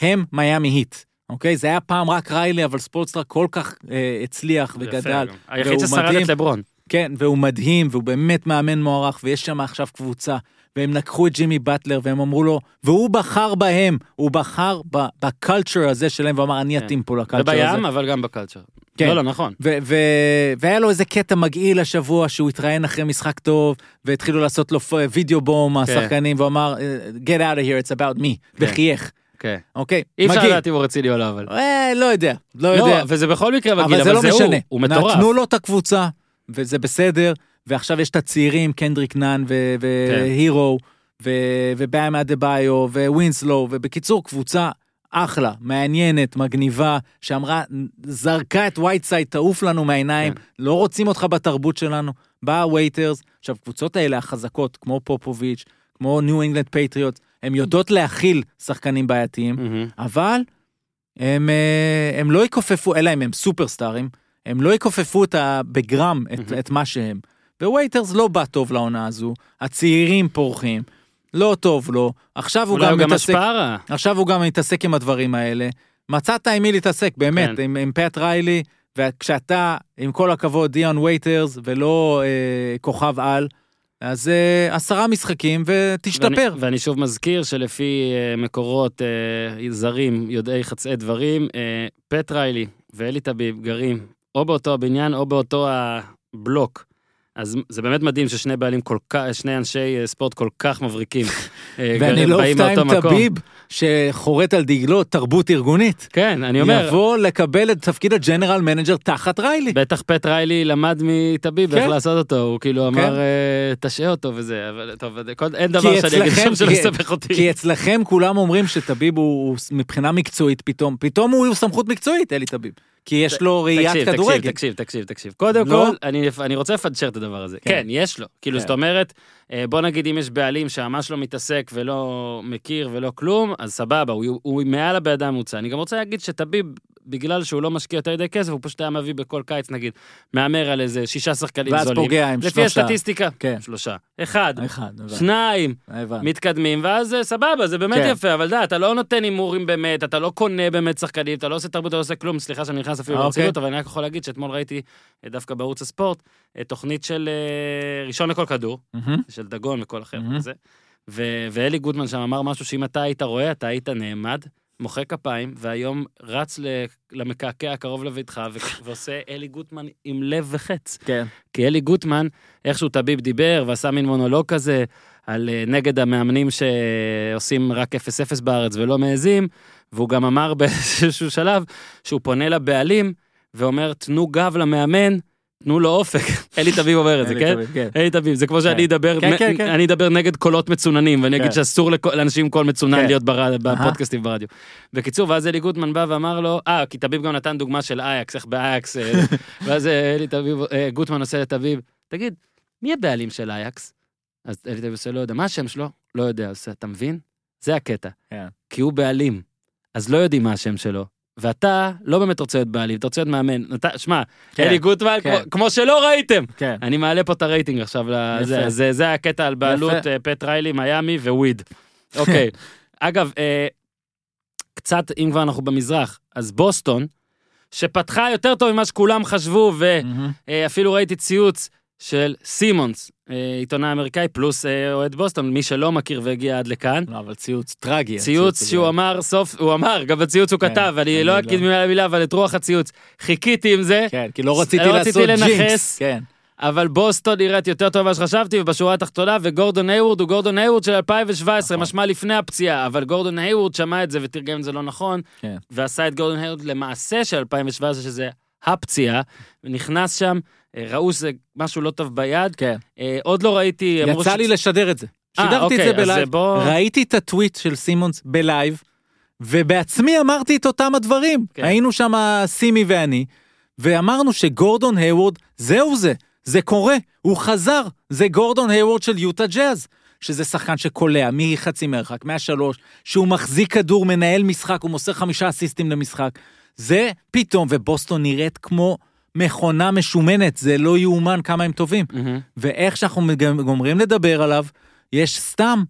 Speaker 2: הם מיאמי היט, אוקיי? זה היה פעם רק ריילי, אבל ספולסטרה כל כך אה, הצליח וגדל.
Speaker 1: היחיד ששרד. את לברון.
Speaker 2: כן, והוא מדהים, והוא באמת מאמן מוערך, ויש שם עכשיו קבוצה, והם לקחו את ג'ימי באטלר, והם אמרו לו, והוא בחר בהם, הוא בחר בקלצ'ר הזה שלהם, ואמר, אני
Speaker 1: כן.
Speaker 2: אתאים פה לקלצ'ר הזה.
Speaker 1: ובים, אבל גם בקלצ'ר.
Speaker 2: כן.
Speaker 1: לא, לא, נכון.
Speaker 2: ו- ו- והיה לו איזה קטע מגעיל השבוע שהוא התראיין אחרי משחק טוב והתחילו לעשות לו וידאו בום השחקנים והוא אמר get out of here it's about me
Speaker 1: כן.
Speaker 2: וחייך
Speaker 1: כן.
Speaker 2: אוקיי
Speaker 1: אי אפשר. לדעת אם הוא רציני או לא, אבל.
Speaker 2: אה, לא יודע לא
Speaker 1: לא,
Speaker 2: יודע
Speaker 1: וזה בכל מקרה מגעיל,
Speaker 2: אבל זה לא
Speaker 1: הוא, הוא מטורף.
Speaker 2: נתנו לו את הקבוצה וזה בסדר ועכשיו יש את הצעירים קנדריק נאן
Speaker 1: כן.
Speaker 2: והירו ובאם אדה ביו ווינסלו ובקיצור קבוצה אחלה מעניינת מגניבה שאמרה זרקה את וייטסייד תעוף לנו מהעיניים
Speaker 1: כן.
Speaker 2: לא רוצים אותך בתרבות שלנו באה וייטרס עכשיו קבוצות האלה החזקות כמו פופוביץ' כמו ניו אינגלנד פטריוט הם יודעות להכיל שחקנים בעייתיים
Speaker 1: מהמם.
Speaker 2: אבל הם, אה, הם לא יכופפו, אלא אם הם סופרסטארים, הם לא יכופפו את ה, בגרם את,
Speaker 1: מהמם.
Speaker 2: את מה שהם. ווייטרס לא בא טוב לעונה הזו, הצעירים פורחים, לא טוב לו, עכשיו הוא גם מתעסק. עכשיו הוא גם מתעסק עם הדברים האלה. מצאת עם מי להתעסק, באמת,
Speaker 1: כן.
Speaker 2: עם, עם פט ריילי, וכשאתה, עם כל הכבוד, דיון וייטרס, ולא אה, כוכב על, אז אה, עשרה משחקים ותשתפר.
Speaker 1: ואני, ואני שוב מזכיר שלפי אה, מקורות אה, זרים, יודעי חצאי דברים, אה, פט ריילי ואלי טביב גרים או באותו הבניין או באותו הבלוק. אז זה באמת מדהים ששני בעלים כל כך, שני אנשי אה, ספורט כל כך מבריקים. אה,
Speaker 2: ואני לא אופתע עם. טביב, שחרט על דגלו תרבות ארגונית.
Speaker 1: כן, אני אומר,
Speaker 2: יבוא לקבל את תפקיד ה general manager תחת ריילי.
Speaker 1: בטח פט ריילי למד מטביב
Speaker 2: כן.
Speaker 1: איך לעשות אותו, הוא כאילו
Speaker 2: כן.
Speaker 1: אמר, אה, תשעה אותו וזה, אבל טוב, אין דבר שאני אגיד שם שלא יסבך אותי.
Speaker 2: כי אצלכם כולם אומרים שטביב הוא הוא מבחינה מקצועית פתאום, פתאום הוא סמכות מקצועית, אלי טביב. כי יש לו ראיית
Speaker 1: תקשיב,
Speaker 2: כדורגל.
Speaker 1: תקשיב, תקשיב, תקשיב, תקשיב. קודם
Speaker 2: לא?
Speaker 1: כל, אני, אני רוצה לפנצ'ר את הדבר הזה.
Speaker 2: כן.
Speaker 1: כן, יש לו. כאילו,
Speaker 2: כן.
Speaker 1: זאת אומרת, אה, בוא נגיד אם יש בעלים שממש לא מתעסק ולא מכיר ולא כלום, אז סבבה, הוא, הוא מעל הבן אדם הממוצע. אני גם רוצה להגיד שטביב, בגלל שהוא לא משקיע יותר מדי כסף, הוא פשוט היה מביא בכל קיץ, נגיד, מהמר על איזה שישה שחקנים
Speaker 2: ואז
Speaker 1: זולים.
Speaker 2: פוגע עם
Speaker 1: לפי
Speaker 2: שלושה.
Speaker 1: הסטטיסטיקה,
Speaker 2: כן.
Speaker 1: שלושה. אחד,
Speaker 2: אחד,
Speaker 1: שניים,
Speaker 2: הבנתי.
Speaker 1: מתקדמים, ואז אה, סבבה, זה באמת
Speaker 2: כן.
Speaker 1: יפה, אבל די, אתה לא נותן הימורים באמת, אתה לא קונה באמת שחקנים, אתה לא עושה תרבות, אתה לא עושה כלום, סליחה שאני נכנס אפילו
Speaker 2: אה,
Speaker 1: ברצינות, אבל אני רק יכול להגיד שאתמול ראיתי אה, דווקא בערוץ הספורט, תוכנית של ראשון לכל כדור. של דגון וכל החבר'ה. הזה, ואלי גודמן שם אמר משהו שאם אתה היית רואה, אתה היית נעמד, מוחא כפיים, והיום רץ למקעקע הקרוב לביתך ועושה אלי גוטמן עם לב וחץ.
Speaker 2: כן.
Speaker 1: כי אלי גוטמן, איכשהו טביב דיבר ועשה מין מונולוג כזה על אה, נגד המאמנים שעושים רק 0-0 בארץ ולא מעזים, והוא גם אמר באיזשהו שלב שהוא פונה לבעלים ואומר, תנו גב למאמן, תנו לו אופק. אלי טביב אומר את זה, כן?
Speaker 2: כן.
Speaker 1: אלי טביב, זה כמו שאני
Speaker 2: כן.
Speaker 1: אדבר,
Speaker 2: כן.
Speaker 1: אני אדבר נגד קולות מצוננים, ואני אגיד. שאסור לאנשים עם קול מצונן. להיות בפודקאסטים ברדיו. בקיצור, ואז אלי גוטמן בא ואמר לו, אה, כי טביב גם נתן דוגמה של אייקס, איך באייקס, אה, ואז אה, אלי טביב, אה, גוטמן עושה לטביב, תגיד, מי הבעלים של אייקס? אז אלי טביב עושה, לא יודע, מה השם שלו? לא יודע, עושה, אתה מבין? זה הקטע. כי הוא בעלים, אז לא יודעים מה השם שלו. ואתה לא באמת רוצה להיות בעלים, אתה רוצה להיות מאמן. אתה, שמע,
Speaker 2: כן,
Speaker 1: אלי גוטמן,
Speaker 2: כן.
Speaker 1: כמו- כמו שלא ראיתם,
Speaker 2: כן.
Speaker 1: אני מעלה פה את הרייטינג עכשיו, לזה,
Speaker 2: יפה.
Speaker 1: זה, זה הקטע על בעלות
Speaker 2: יפה.
Speaker 1: אה, פט ריילי, מיאמי וויד. אוקיי, אגב, אה, קצת, אם כבר אנחנו במזרח, אז בוסטון, שפתחה יותר טוב ממה שכולם חשבו. ואפילו ראיתי ציוץ של סימונס, אה, עיתונאי אמריקאי, פלוס אה, אוהד בוסטון, מי שלא מכיר והגיע עד לכאן.
Speaker 2: לא, אבל ציוץ טרגי.
Speaker 1: ציוץ
Speaker 2: הציוץ
Speaker 1: שהוא. אמר סוף, הוא אמר, גם בציוץ הוא
Speaker 2: כן,
Speaker 1: כתב, אני לא
Speaker 2: לא-
Speaker 1: אגיד מילה למילה, אבל את רוח הציוץ. חיכיתי עם זה,
Speaker 2: כן, כי לא רציתי
Speaker 1: לא
Speaker 2: לעשות ג'ינקס. כן.
Speaker 1: אבל בוסטון נראית יותר טובה ממה שחשבתי, ובשורה התחתונה, וגורדון היוורד הוא גורדון היוורד של 2017,
Speaker 2: נכון.
Speaker 1: משמע לפני הפציעה, אבל גורדון היוורד שמע את זה ותרגם את זה לא נכון,
Speaker 2: כן.
Speaker 1: ועשה את גורדון היוורד למעשה של 2017, שזה הפציעה, ונכנס שם, אה, ראו שזה משהו לא טוב ביד,
Speaker 2: כן.
Speaker 1: אה, עוד לא ראיתי...
Speaker 2: יצא
Speaker 1: ש-
Speaker 2: לי לשדר את זה.
Speaker 1: אה,
Speaker 2: שידרתי את
Speaker 1: אוקיי,
Speaker 2: זה
Speaker 1: אז
Speaker 2: בלייב.
Speaker 1: בוא-
Speaker 2: ראיתי את הטוויט של סימונס בלייב, ובעצמי אמרתי את אותם הדברים.
Speaker 1: כן.
Speaker 2: היינו שם סימי ואני, ואמרנו שגורדון היוורד, זהו זה, זה קורה, הוא חזר, זה גורדון היוורד של יוטה ג'אז. שזה שחקן שקולע מחצי מרחק, מהשלוש, שהוא מחזיק כדור, מנהל משחק, הוא מוסר חמישה אסיסטים למשחק. זה פתאום, ובוסטון נראית כמו מכונה משומנת, זה לא יאומן כמה הם טובים.
Speaker 1: מהמם.
Speaker 2: ואיך שאנחנו גומרים לדבר עליו, יש סתם,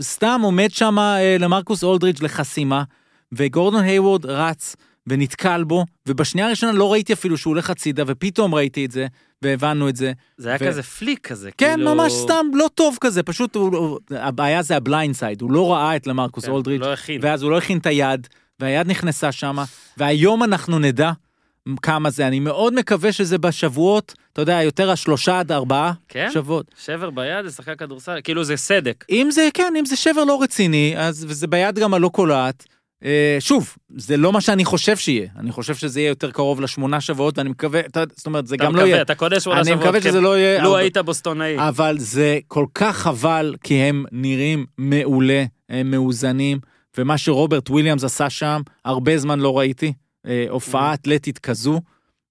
Speaker 2: סתם עומד שם אה, למרקוס אולדריץ' לחסימה, וגורדון היוורד רץ ונתקל בו, ובשנייה הראשונה לא ראיתי אפילו שהוא הולך הצידה, ופתאום ראיתי את זה, והבנו את זה.
Speaker 1: זה היה
Speaker 2: ו-
Speaker 1: כזה flick כזה,
Speaker 2: כן,
Speaker 1: כאילו...
Speaker 2: ממש סתם, לא טוב כזה, פשוט הוא- הבעיה זה ה blind side, הוא לא ראה את למרקוס
Speaker 1: כן,
Speaker 2: אולדריץ',
Speaker 1: לא הכין.
Speaker 2: ואז הוא לא הכין את היד, והיד נכנסה שם, והיום אנחנו נדע כמה זה. אני מאוד מקווה שזה בשבועות, אתה יודע, יותר השלושה עד ארבעה
Speaker 1: כן?
Speaker 2: שבועות.
Speaker 1: שבר ביד, לשחק כדורסל, כאילו זה סדק.
Speaker 2: אם זה, כן, אם זה שבר לא רציני, אז וזה ביד גם הלא קולעת. אה, שוב, זה לא מה שאני חושב שיהיה. אני חושב שזה יהיה יותר קרוב לשמונה שבועות, ואני מקווה, אתה, זאת אומרת, זה
Speaker 1: אתה
Speaker 2: גם לא
Speaker 1: מקווה,
Speaker 2: יהיה.
Speaker 1: אתה קודש עולה
Speaker 2: אני
Speaker 1: שבועות,
Speaker 2: מקווה
Speaker 1: כן.
Speaker 2: שזה לא יהיה...
Speaker 1: לו
Speaker 2: הרבה-
Speaker 1: היית בוסטונאי.
Speaker 2: אבל זה כל כך חבל, כי הם נראים מעולה, הם מאוזנים, ומה שרוברט וויליאמס עשה שם, הרבה זמן לא ראיתי. אה, הופעה אתלטית כזו.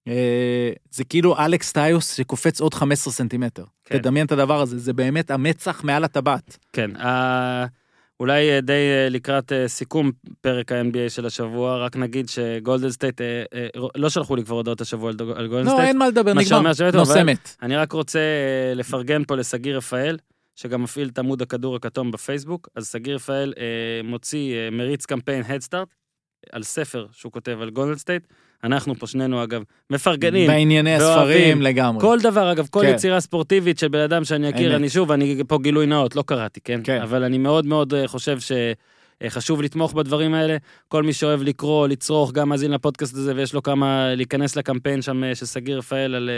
Speaker 2: אה, זה כאילו אלכס טיוס שקופץ עוד 15 סנטימטר.
Speaker 1: כן.
Speaker 2: תדמיין את הדבר הזה, זה באמת המצח מעל הטבעת.
Speaker 1: כן, אה, אולי אה, די אה, לקראת אה, סיכום פרק ה-NBA של השבוע, רק נגיד שגולדן סטייט, אה, אה, לא שלחו לי כבר הודעות השבוע על על גולדן
Speaker 2: לא,
Speaker 1: סטייט.
Speaker 2: אין מה לדבר, נגמר.
Speaker 1: שאומר שבאמת,
Speaker 2: נושא
Speaker 1: אבל-
Speaker 2: מת.
Speaker 1: אני רק רוצה לפרגן פה לשגיא רפאל, שגם מפעיל את עמוד הכדור הכתום בפייסבוק, אז שגיא רפאל אה, מוציא, אה, מריץ קמפיין הדסטארט על ספר שהוא כותב על גולדן סטייט. אנחנו פה שנינו אגב מפרגנים.
Speaker 2: בענייני
Speaker 1: ואוהבים.
Speaker 2: הספרים לגמרי.
Speaker 1: כל דבר, אגב, כל
Speaker 2: כן.
Speaker 1: יצירה ספורטיבית של בן אדם שאני אכיר. אני שוב, אני פה גילוי נאות, לא קראתי, כן?
Speaker 2: כן.
Speaker 1: אבל אני מאוד מאוד אה, חושב שחשוב לתמוך בדברים האלה. כל מי שאוהב לקרוא, לצרוך, גם מאזין לפודקאסט הזה, ויש לו כמה, להיכנס לקמפיין שם אה, של שגיא רפאל על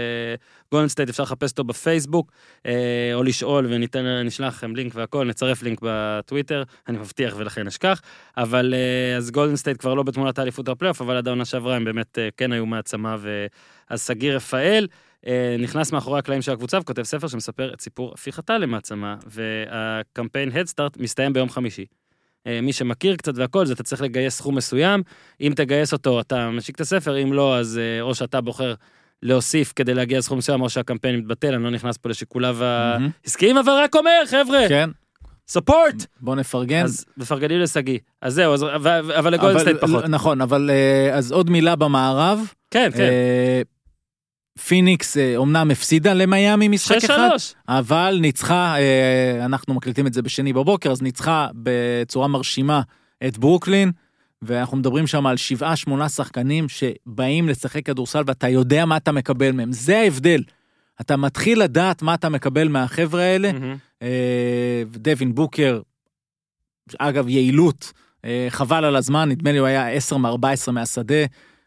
Speaker 1: גולדן סטייט, אפשר לחפש אותו בפייסבוק, אה, או לשאול, וניתן, נשלח לכם לינק והכל, נצרף לינק בטוויטר, אני מבטיח ולכן אשכח. אבל אה, אז גולדן סטייט כבר לא בתמונת האליפות הפלייאוף, אבל עד העונה שעברה הם באמת אה, כן היו מעצמה, ואז שגיא רפאל. אה, נכנס מאחורי הקלעים של הקבוצה וכותב ספר שמספר את סיפור הפיכתה למעצמה, והקמפיין הדסטארט מסתיים ביום חמישי. אה, מי שמכיר קצת והכל, זה אתה צריך לגייס סכום מסוים, אם תגייס אותו אתה משיק את הספר, אם לא, אז אה, או שאתה בוחר להוסיף כדי להגיע לסכום מסוים, או שהקמפיין מתבטל, אני לא נכנס פה לשיקוליו. העסקיים, אבל רק אומר, חבר'ה,
Speaker 2: כן,
Speaker 1: ספורט!
Speaker 2: בוא נפרגן.
Speaker 1: אז מפרגנים לשגיא. אז זהו, אז- אבל לגולדן
Speaker 2: אבל-
Speaker 1: סטייט פחות.
Speaker 2: נכון, אבל אה, אז עוד מילה במערב.
Speaker 1: כן, כן.
Speaker 2: אה, פיניקס אה, אומנם הפסידה למיאמי משחק
Speaker 1: שש
Speaker 2: אחד,
Speaker 1: שלוש.
Speaker 2: אבל ניצחה, אה, אנחנו מקליטים את זה בשני בבוקר, אז ניצחה בצורה מרשימה את ברוקלין, ואנחנו מדברים שם על שבעה, שמונה שחקנים שבאים לשחק כדורסל ואתה יודע מה אתה מקבל מהם, זה ההבדל. אתה מתחיל לדעת מה אתה מקבל מהחבר'ה האלה. אה, דווין בוקר, אגב, יעילות אה, חבל על הזמן, נדמה לי הוא היה 10 מ-14 מהשדה.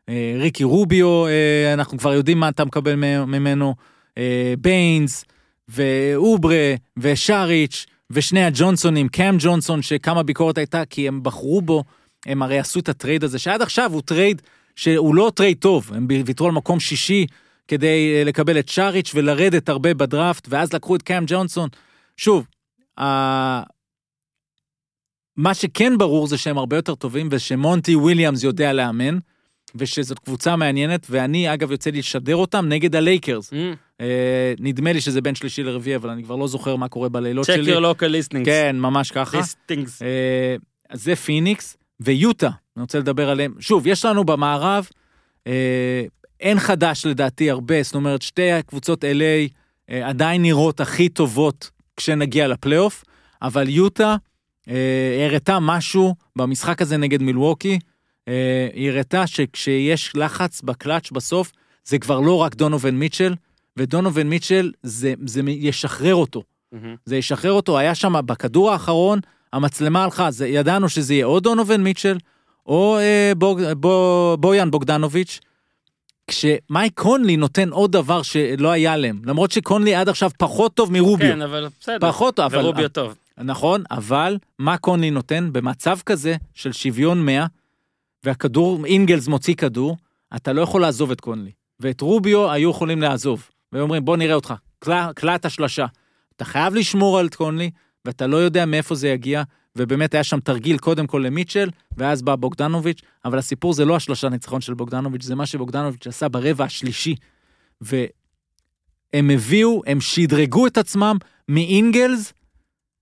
Speaker 2: אה, ריקי רוביו, אה, אנחנו כבר יודעים מה אתה מקבל ממנו. אה, ביינס, ואוברה, ושריץ', ושני הג'ונסונים, קאם ג'ונסון, שכמה ביקורת הייתה, כי הם בחרו בו, הם הרי עשו את הטרייד הזה, שעד עכשיו הוא טרייד שהוא לא טרייד טוב, הם ויתרו על מקום שישי כדי לקבל את שאריץ' ולרדת הרבה בדראפט, ואז לקחו את קאם ג'ונסון. שוב, מה שכן ברור זה שהם הרבה יותר טובים, ושמונטי וויליאמס יודע לאמן, ושזאת קבוצה מעניינת, ואני אגב יוצא לי לשדר אותם נגד הלייקרס.
Speaker 1: Mm,
Speaker 2: אה, נדמה לי שזה בין שלישי לרביעי, אבל אני כבר לא זוכר מה קורה בלילות
Speaker 1: check
Speaker 2: שלי.
Speaker 1: your local listenings.
Speaker 2: כן, ממש ככה.
Speaker 1: Listings.
Speaker 2: אה, זה פיניקס ויוטה, אני רוצה לדבר עליהם. שוב, יש לנו במערב, אה, אין חדש לדעתי הרבה, זאת אומרת, שתי הקבוצות LA אה, עדיין נראות הכי טובות כשנגיע לפלייאוף, אבל יוטה אה, הראתה משהו במשחק הזה נגד מילווקי, היא הראתה שכשיש לחץ בקלאץ' בסוף, זה כבר לא רק דונובין מיטשל, ודונובין מיטשל זה, זה ישחרר אותו.
Speaker 1: מהמם.
Speaker 2: זה ישחרר אותו, היה שם בכדור האחרון, המצלמה הלכה, זה, ידענו שזה יהיה או דונובין מיטשל, או אה, בוג, בו, בויאן בוגדנוביץ', כשמייק קונלי נותן עוד דבר שלא היה להם, למרות שקונלי עד עכשיו פחות טוב מרוביו.
Speaker 1: כן, אבל בסדר.
Speaker 2: פחות, אבל...
Speaker 1: ורוביו טוב.
Speaker 2: נכון, אבל מה קונלי נותן במצב כזה של שוויון 100, והכדור, אינגלס מוציא כדור, אתה לא יכול לעזוב את קונלי. ואת רוביו היו יכולים לעזוב. והיו אומרים, בוא נראה אותך, קלע קלע את השלשה. אתה חייב לשמור על קונלי, ואתה לא יודע מאיפה זה יגיע, ובאמת היה שם תרגיל קודם כל למיטשל, ואז בא בוגדנוביץ', אבל הסיפור זה לא השלושה ניצחון של בוגדנוביץ', זה מה שבוגדנוביץ' עשה ברבע השלישי. והם הביאו, הם שדרגו את עצמם מאינגלס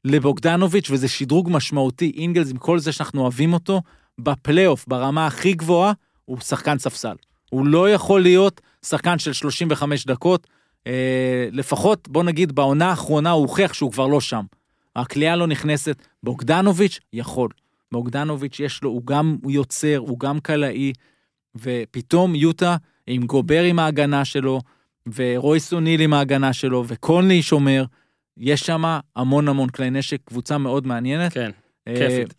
Speaker 2: לבוגדנוביץ', וזה שדרוג משמעותי. אינגלס, עם כל זה שאנחנו אוהבים אותו, בפלייאוף, ברמה הכי גבוהה, הוא שחקן ספסל. הוא לא יכול להיות שחקן של 35 דקות. אה, לפחות, בוא נגיד, בעונה האחרונה הוא הוכיח שהוא כבר לא שם. הקליעה לא נכנסת. בוגדנוביץ' יכול. בוגדנוביץ' יש לו, הוא גם יוצר, הוא גם קלעי, ופתאום יוטה עם גובר עם ההגנה שלו, ורויס אוניל עם ההגנה שלו, וקונלי שומר, יש שם המון המון כלי נשק, קבוצה מאוד מעניינת.
Speaker 1: כן,
Speaker 2: אה,
Speaker 1: כיפית.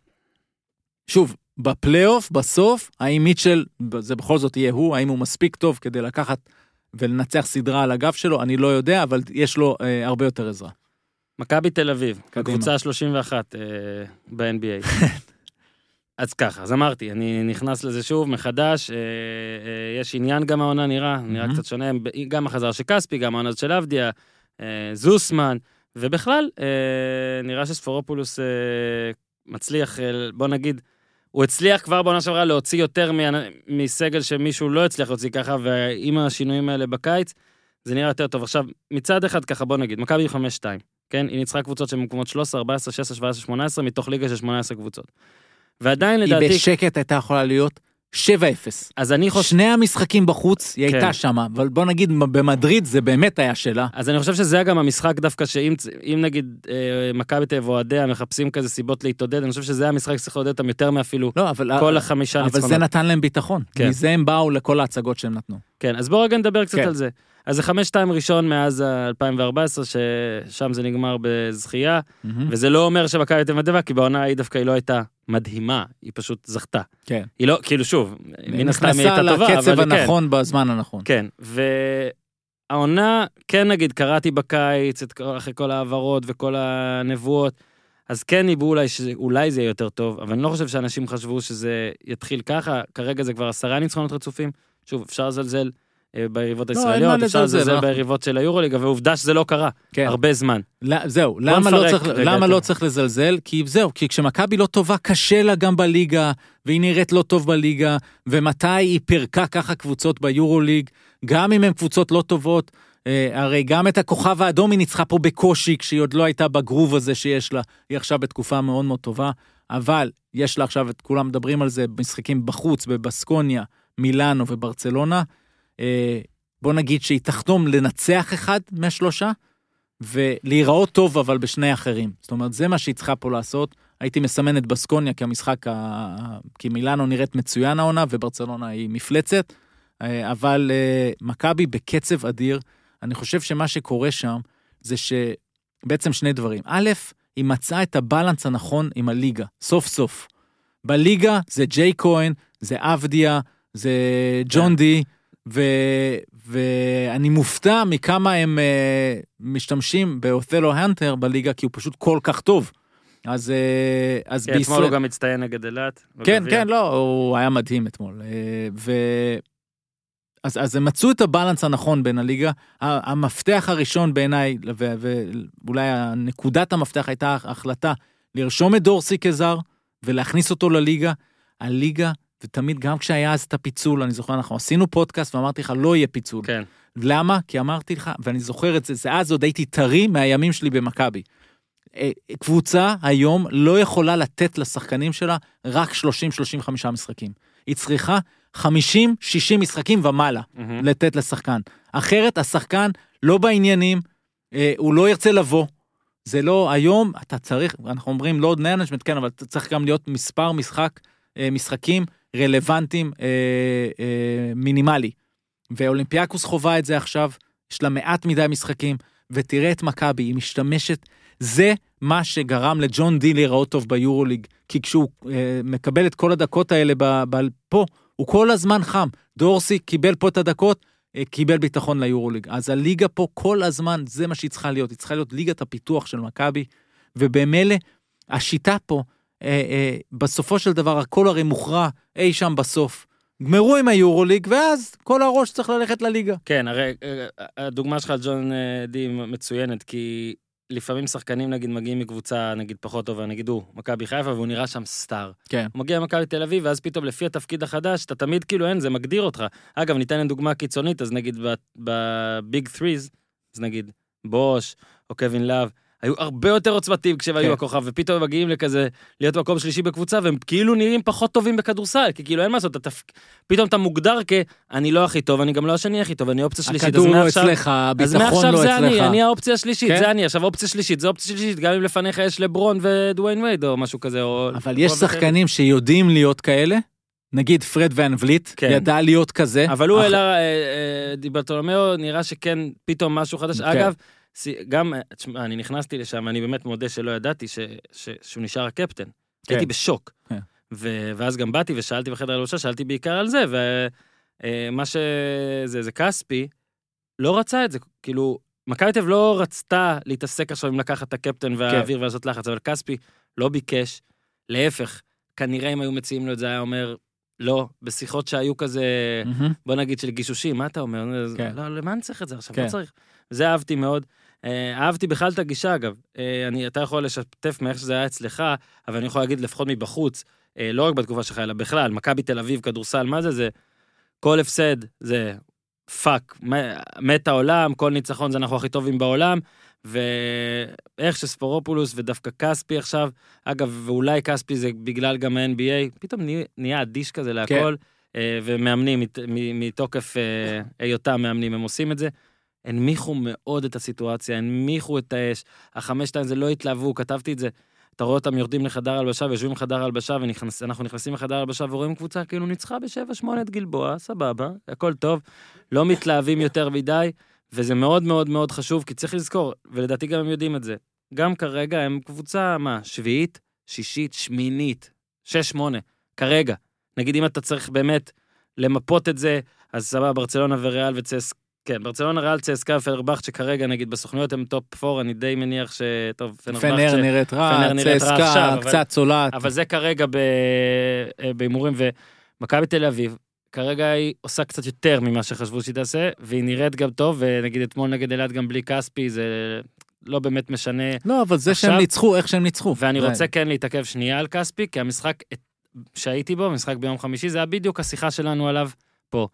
Speaker 2: שוב, בפלייאוף, בסוף, האם מיטשל, זה בכל זאת יהיה הוא, האם הוא מספיק טוב כדי לקחת ולנצח סדרה על הגב שלו, אני לא יודע, אבל יש לו אה, הרבה יותר עזרה.
Speaker 1: מכבי תל אביב. הקבוצה ה-31 אה, ב-NBA. אז ככה, אז אמרתי, אני נכנס לזה שוב מחדש, אה, אה, יש עניין גם העונה נראה, נראה
Speaker 2: מהמם.
Speaker 1: קצת שונה, גם החזרה של כספי, גם העונה של עבדיה, אה, זוסמן, ובכלל, אה, נראה שספורופולוס אה, מצליח, אה, בוא נגיד, הוא הצליח כבר בעונה שעברה להוציא יותר מסגל שמישהו לא הצליח להוציא ככה, ועם השינויים האלה בקיץ, זה נראה יותר טוב. עכשיו, מצד אחד ככה, בוא נגיד, מכבי 5-2, כן? היא ניצחה קבוצות שבמקומות 13, 14, 16, 17, 18, מתוך ליגה של 18 קבוצות. ועדיין
Speaker 2: היא
Speaker 1: לדעתי,
Speaker 2: בשקט הייתה יכולה להיות 7-0.
Speaker 1: אז אני חושב,
Speaker 2: שני המשחקים בחוץ, היא
Speaker 1: כן.
Speaker 2: הייתה שם, אבל בוא נגיד, במדריד זה באמת היה שלה.
Speaker 1: אז אני חושב שזה גם המשחק דווקא שאם אם נגיד אה, מכבי תל אביב אוהדיה מחפשים כזה סיבות להתעודד, אני חושב שזה המשחק שצריך לעודד אותם יותר מאפילו
Speaker 2: לא, אבל...
Speaker 1: כל החמישה
Speaker 2: אבל
Speaker 1: ניצחונות.
Speaker 2: זה נתן להם ביטחון.
Speaker 1: כן.
Speaker 2: מזה הם באו לכל ההצגות שהם נתנו.
Speaker 1: כן, אז בואו רגע נדבר קצת
Speaker 2: כן.
Speaker 1: על זה. אז זה 5-2 ראשון מאז ה- 2014, ששם זה נגמר בזכייה,
Speaker 2: מהמם.
Speaker 1: וזה לא אומר שמכבי תל כי בעונה ההיא דווקא היא לא הייתה מדהימה, היא פשוט זכתה.
Speaker 2: כן.
Speaker 1: היא לא, כאילו שוב, מן הסתם היא
Speaker 2: נכנסה
Speaker 1: הייתה טובה,
Speaker 2: לקצב
Speaker 1: אבל כן.
Speaker 2: הנכון בזמן הנכון.
Speaker 1: כן, והעונה, כן נגיד, קראתי בקיץ, את, אחרי כל ההעברות וכל הנבואות, אז כן ניבאו אולי שאולי זה יהיה יותר טוב, אבל אני לא חושב שאנשים חשבו שזה יתחיל ככה, כרגע זה כבר עשרה ניצחונות רצופים. שוב, אפשר לזלזל ביריבות
Speaker 2: לא,
Speaker 1: הישראליות, אפשר
Speaker 2: לזלזל,
Speaker 1: ביריבות של היורוליג, אבל עובדה שזה לא קרה,
Speaker 2: כן.
Speaker 1: הרבה זמן.
Speaker 2: לא, זהו, למה, לא צריך, למה לא צריך לזלזל? כי זהו, כי כשמכבי לא טובה, קשה לה גם בליגה, והיא נראית לא טוב בליגה, ומתי היא פירקה ככה קבוצות ביורוליג, גם אם הן קבוצות לא טובות, אה, הרי גם את הכוכב האדום היא ניצחה פה בקושי, כשהיא עוד לא הייתה בגרוב הזה שיש לה, היא עכשיו בתקופה מאוד מאוד טובה, אבל יש לה עכשיו, את כולם מדברים על זה, משחקים בחוץ, בבסקוניה, מילאנו וברצלונה. אה, בוא נגיד שהיא תחתום לנצח אחד מהשלושה, ולהיראות טוב אבל בשני אחרים. זאת אומרת, זה מה שהיא צריכה פה לעשות. הייתי מסמן את בסקוניה כמשחק. כי מילאנו נראית מצוין העונה וברצלונה היא מפלצת, אה, אבל אה, מכבי בקצב אדיר. אני חושב שמה שקורה שם זה שבעצם שני דברים. א', היא מצאה את הבלנס הנכון עם הליגה, סוף סוף. בליגה זה ג'יי כהן, זה אבדיה, זה ג'ון די, ו, ואני מופתע מכמה הם אה, משתמשים באותלו הנטר בליגה, כי הוא פשוט כל כך טוב. אז, אה, אז
Speaker 1: כן, אתמול הוא גם הצטיין נגד אילת.
Speaker 2: כן. כן, לא, הוא היה מדהים אתמול. אה, ו... אז, אז הם מצאו את הבלנס הנכון בין הליגה. המפתח הראשון בעיניי, ואולי נקודת המפתח הייתה החלטה לרשום את דורסי כזר ולהכניס אותו לליגה. הליגה, ותמיד גם כשהיה אז את הפיצול, אני זוכר, אנחנו עשינו פודקאסט ואמרתי לך, לא יהיה פיצול.
Speaker 1: כן,
Speaker 2: למה? כי אמרתי לך, ואני זוכר את זה, זה אז עוד הייתי טרי מהימים שלי במכבי. אה, קבוצה היום לא יכולה לתת לשחקנים שלה רק 30-35 משחקים. היא צריכה 50-60 משחקים ומעלה
Speaker 1: מהמם.
Speaker 2: לתת לשחקן. אחרת השחקן לא בעניינים, אה, הוא לא ירצה לבוא. זה לא, היום אתה צריך, אנחנו אומרים load management, כן, אבל אתה צריך גם להיות מספר משחק, אה, משחקים רלוונטיים אה, אה, מינימלי. ואולימפיאקוס חווה את זה עכשיו, יש לה מעט מדי משחקים, ותראה את מכבי, היא משתמשת, זה מה שגרם לג'ון די להיראות טוב ביורוליג, כי כשהוא אה, מקבל את כל הדקות האלה ב, ב, פה, הוא כל הזמן חם. דורסי קיבל פה את הדקות, אה, קיבל ביטחון ליורוליג. אז הליגה פה כל הזמן, זה מה שהיא צריכה להיות, היא צריכה להיות ליגת הפיתוח של מכבי, ובמילא, השיטה פה, אה, אה, בסופו של דבר הכל הרי מוכרע אי שם בסוף. גמרו עם היורוליג, ואז כל הראש צריך ללכת לליגה.
Speaker 1: כן, הרי אה, הדוגמה שלך על ג'ון אה, די מצוינת, כי לפעמים שחקנים נגיד מגיעים מקבוצה נגיד פחות טובה, נגיד הוא, מכבי חיפה, והוא נראה שם סטאר.
Speaker 2: כן.
Speaker 1: הוא מגיע למכבי תל אביב, ואז פתאום לפי התפקיד החדש, אתה תמיד כאילו אין, זה מגדיר אותך. אגב, ניתן להם דוגמה קיצונית, אז נגיד בביג threes, אז נגיד בוש או קווין לאב, היו הרבה יותר עוצמתיים כשהם היו
Speaker 2: כן.
Speaker 1: הכוכב, ופתאום הם מגיעים לכזה, להיות מקום שלישי בקבוצה, והם כאילו נראים פחות טובים בכדורסל, כי כאילו אין מה לעשות. פתאום אתה מוגדר כ... אני לא הכי טוב, אני גם לא השני הכי טוב, אני אופציה שלישית.
Speaker 2: הכדור לא
Speaker 1: מעכשיו-
Speaker 2: אצלך,
Speaker 1: אז
Speaker 2: הביטחון
Speaker 1: מעכשיו
Speaker 2: לא
Speaker 1: זה אני,
Speaker 2: אצלך.
Speaker 1: אני האופציה השלישית,
Speaker 2: כן.
Speaker 1: זה אני, עכשיו אופציה שלישית, זה אופציה שלישית, גם אם לפניך יש לברון ודוויין וייד או משהו כזה.
Speaker 2: אבל יש שחקנים שיודעים להיות כאלה, נגיד פרד ואן וליט,
Speaker 1: כן.
Speaker 2: ידע להיות כזה.
Speaker 1: אבל הוא
Speaker 2: אח-
Speaker 1: העלה, אה, אה, דיברטולומיאו, נראה שכן פתאום משהו חדש.
Speaker 2: כן.
Speaker 1: אגב, גם, אה, תשמע, אני נכנסתי לשם, אני באמת מודה שלא ידעתי ש- ש- שהוא נשאר הקפטן.
Speaker 2: כן.
Speaker 1: הייתי בשוק.
Speaker 2: כן.
Speaker 1: ו- ואז גם באתי ושאלתי בחדר הלבשה, שאלתי בעיקר על זה, ומה שזה, זה כספי, לא רצה את זה. כאילו, מכבי תל לא רצתה להתעסק עכשיו עם לקחת את הקפטן והאוויר ולעשות לחץ, אבל כספי לא ביקש, להפך, כנראה אם היו מציעים לו את זה, היה אומר, לא, בשיחות שהיו כזה,
Speaker 2: מהמם.
Speaker 1: בוא נגיד של גישושים, מה אתה אומר?
Speaker 2: כן.
Speaker 1: לא, למה אני צריך את זה עכשיו?
Speaker 2: כן.
Speaker 1: לא צריך. זה אהבתי מאוד. אה, אהבתי בכלל את הגישה, אגב. אה, אני, אתה יכול לשתף מאיך שזה היה אצלך, אבל אני יכול להגיד לפחות מבחוץ, אה, לא רק בתקופה שלך, אלא בכלל, מכבי תל אביב, כדורסל, מה זה? זה כל הפסד, זה fuck, מת העולם, כל ניצחון זה אנחנו הכי טובים בעולם, ואיך שספרופולוס ודווקא כספי עכשיו, אגב, ואולי כספי זה בגלל גם ה-NBA, פתאום נה- נהיה אדיש כזה להכל, אה, ומאמנים מתוקף היותם מאמנים, הם עושים את זה. הנמיכו מאוד את הסיטואציה, הנמיכו את האש, החמש שתיים זה לא התלהבו, כתבתי את זה. אתה רואה אותם יורדים לחדר הלבשה ויושבים בחדר הלבשה ואנחנו נכנסים לחדר הלבשה ורואים קבוצה כאילו ניצחה בשבע שמונה את גלבוע, סבבה, הכל טוב, לא מתלהבים יותר מדי, וזה מאוד מאוד מאוד חשוב, כי צריך לזכור, ולדעתי גם הם יודעים את זה, גם כרגע הם קבוצה, מה, שביעית, שישית, שמינית, שש, שמונה, כרגע. נגיד אם אתה צריך באמת למפות את זה, אז סבבה, ברצלונה וריאל וצס... כן, ברצלונה, ריאל, צסקה ופנרבכט, שכרגע נגיד בסוכנויות הם top 4, אני די מניח ש... טוב, פנרבכט,
Speaker 2: פנר. נראית רע,
Speaker 1: אבל-
Speaker 2: קצת צולעת.
Speaker 1: אבל זה כרגע אה, בהימורים, ומכבי תל אביב, כרגע היא עושה קצת יותר ממה שחשבו שהיא תעשה, והיא נראית גם טוב, ונגיד אתמול נגד אילת גם בלי כספי, זה לא באמת משנה.
Speaker 2: לא, אבל זה שהם ניצחו, איך שהם ניצחו.
Speaker 1: ואני רוצה כן להתעכב שנייה על כספי, כי המשחק שהייתי בו, משחק ביום חמישי, זה היה בדיוק השיחה שלנו עליו פה.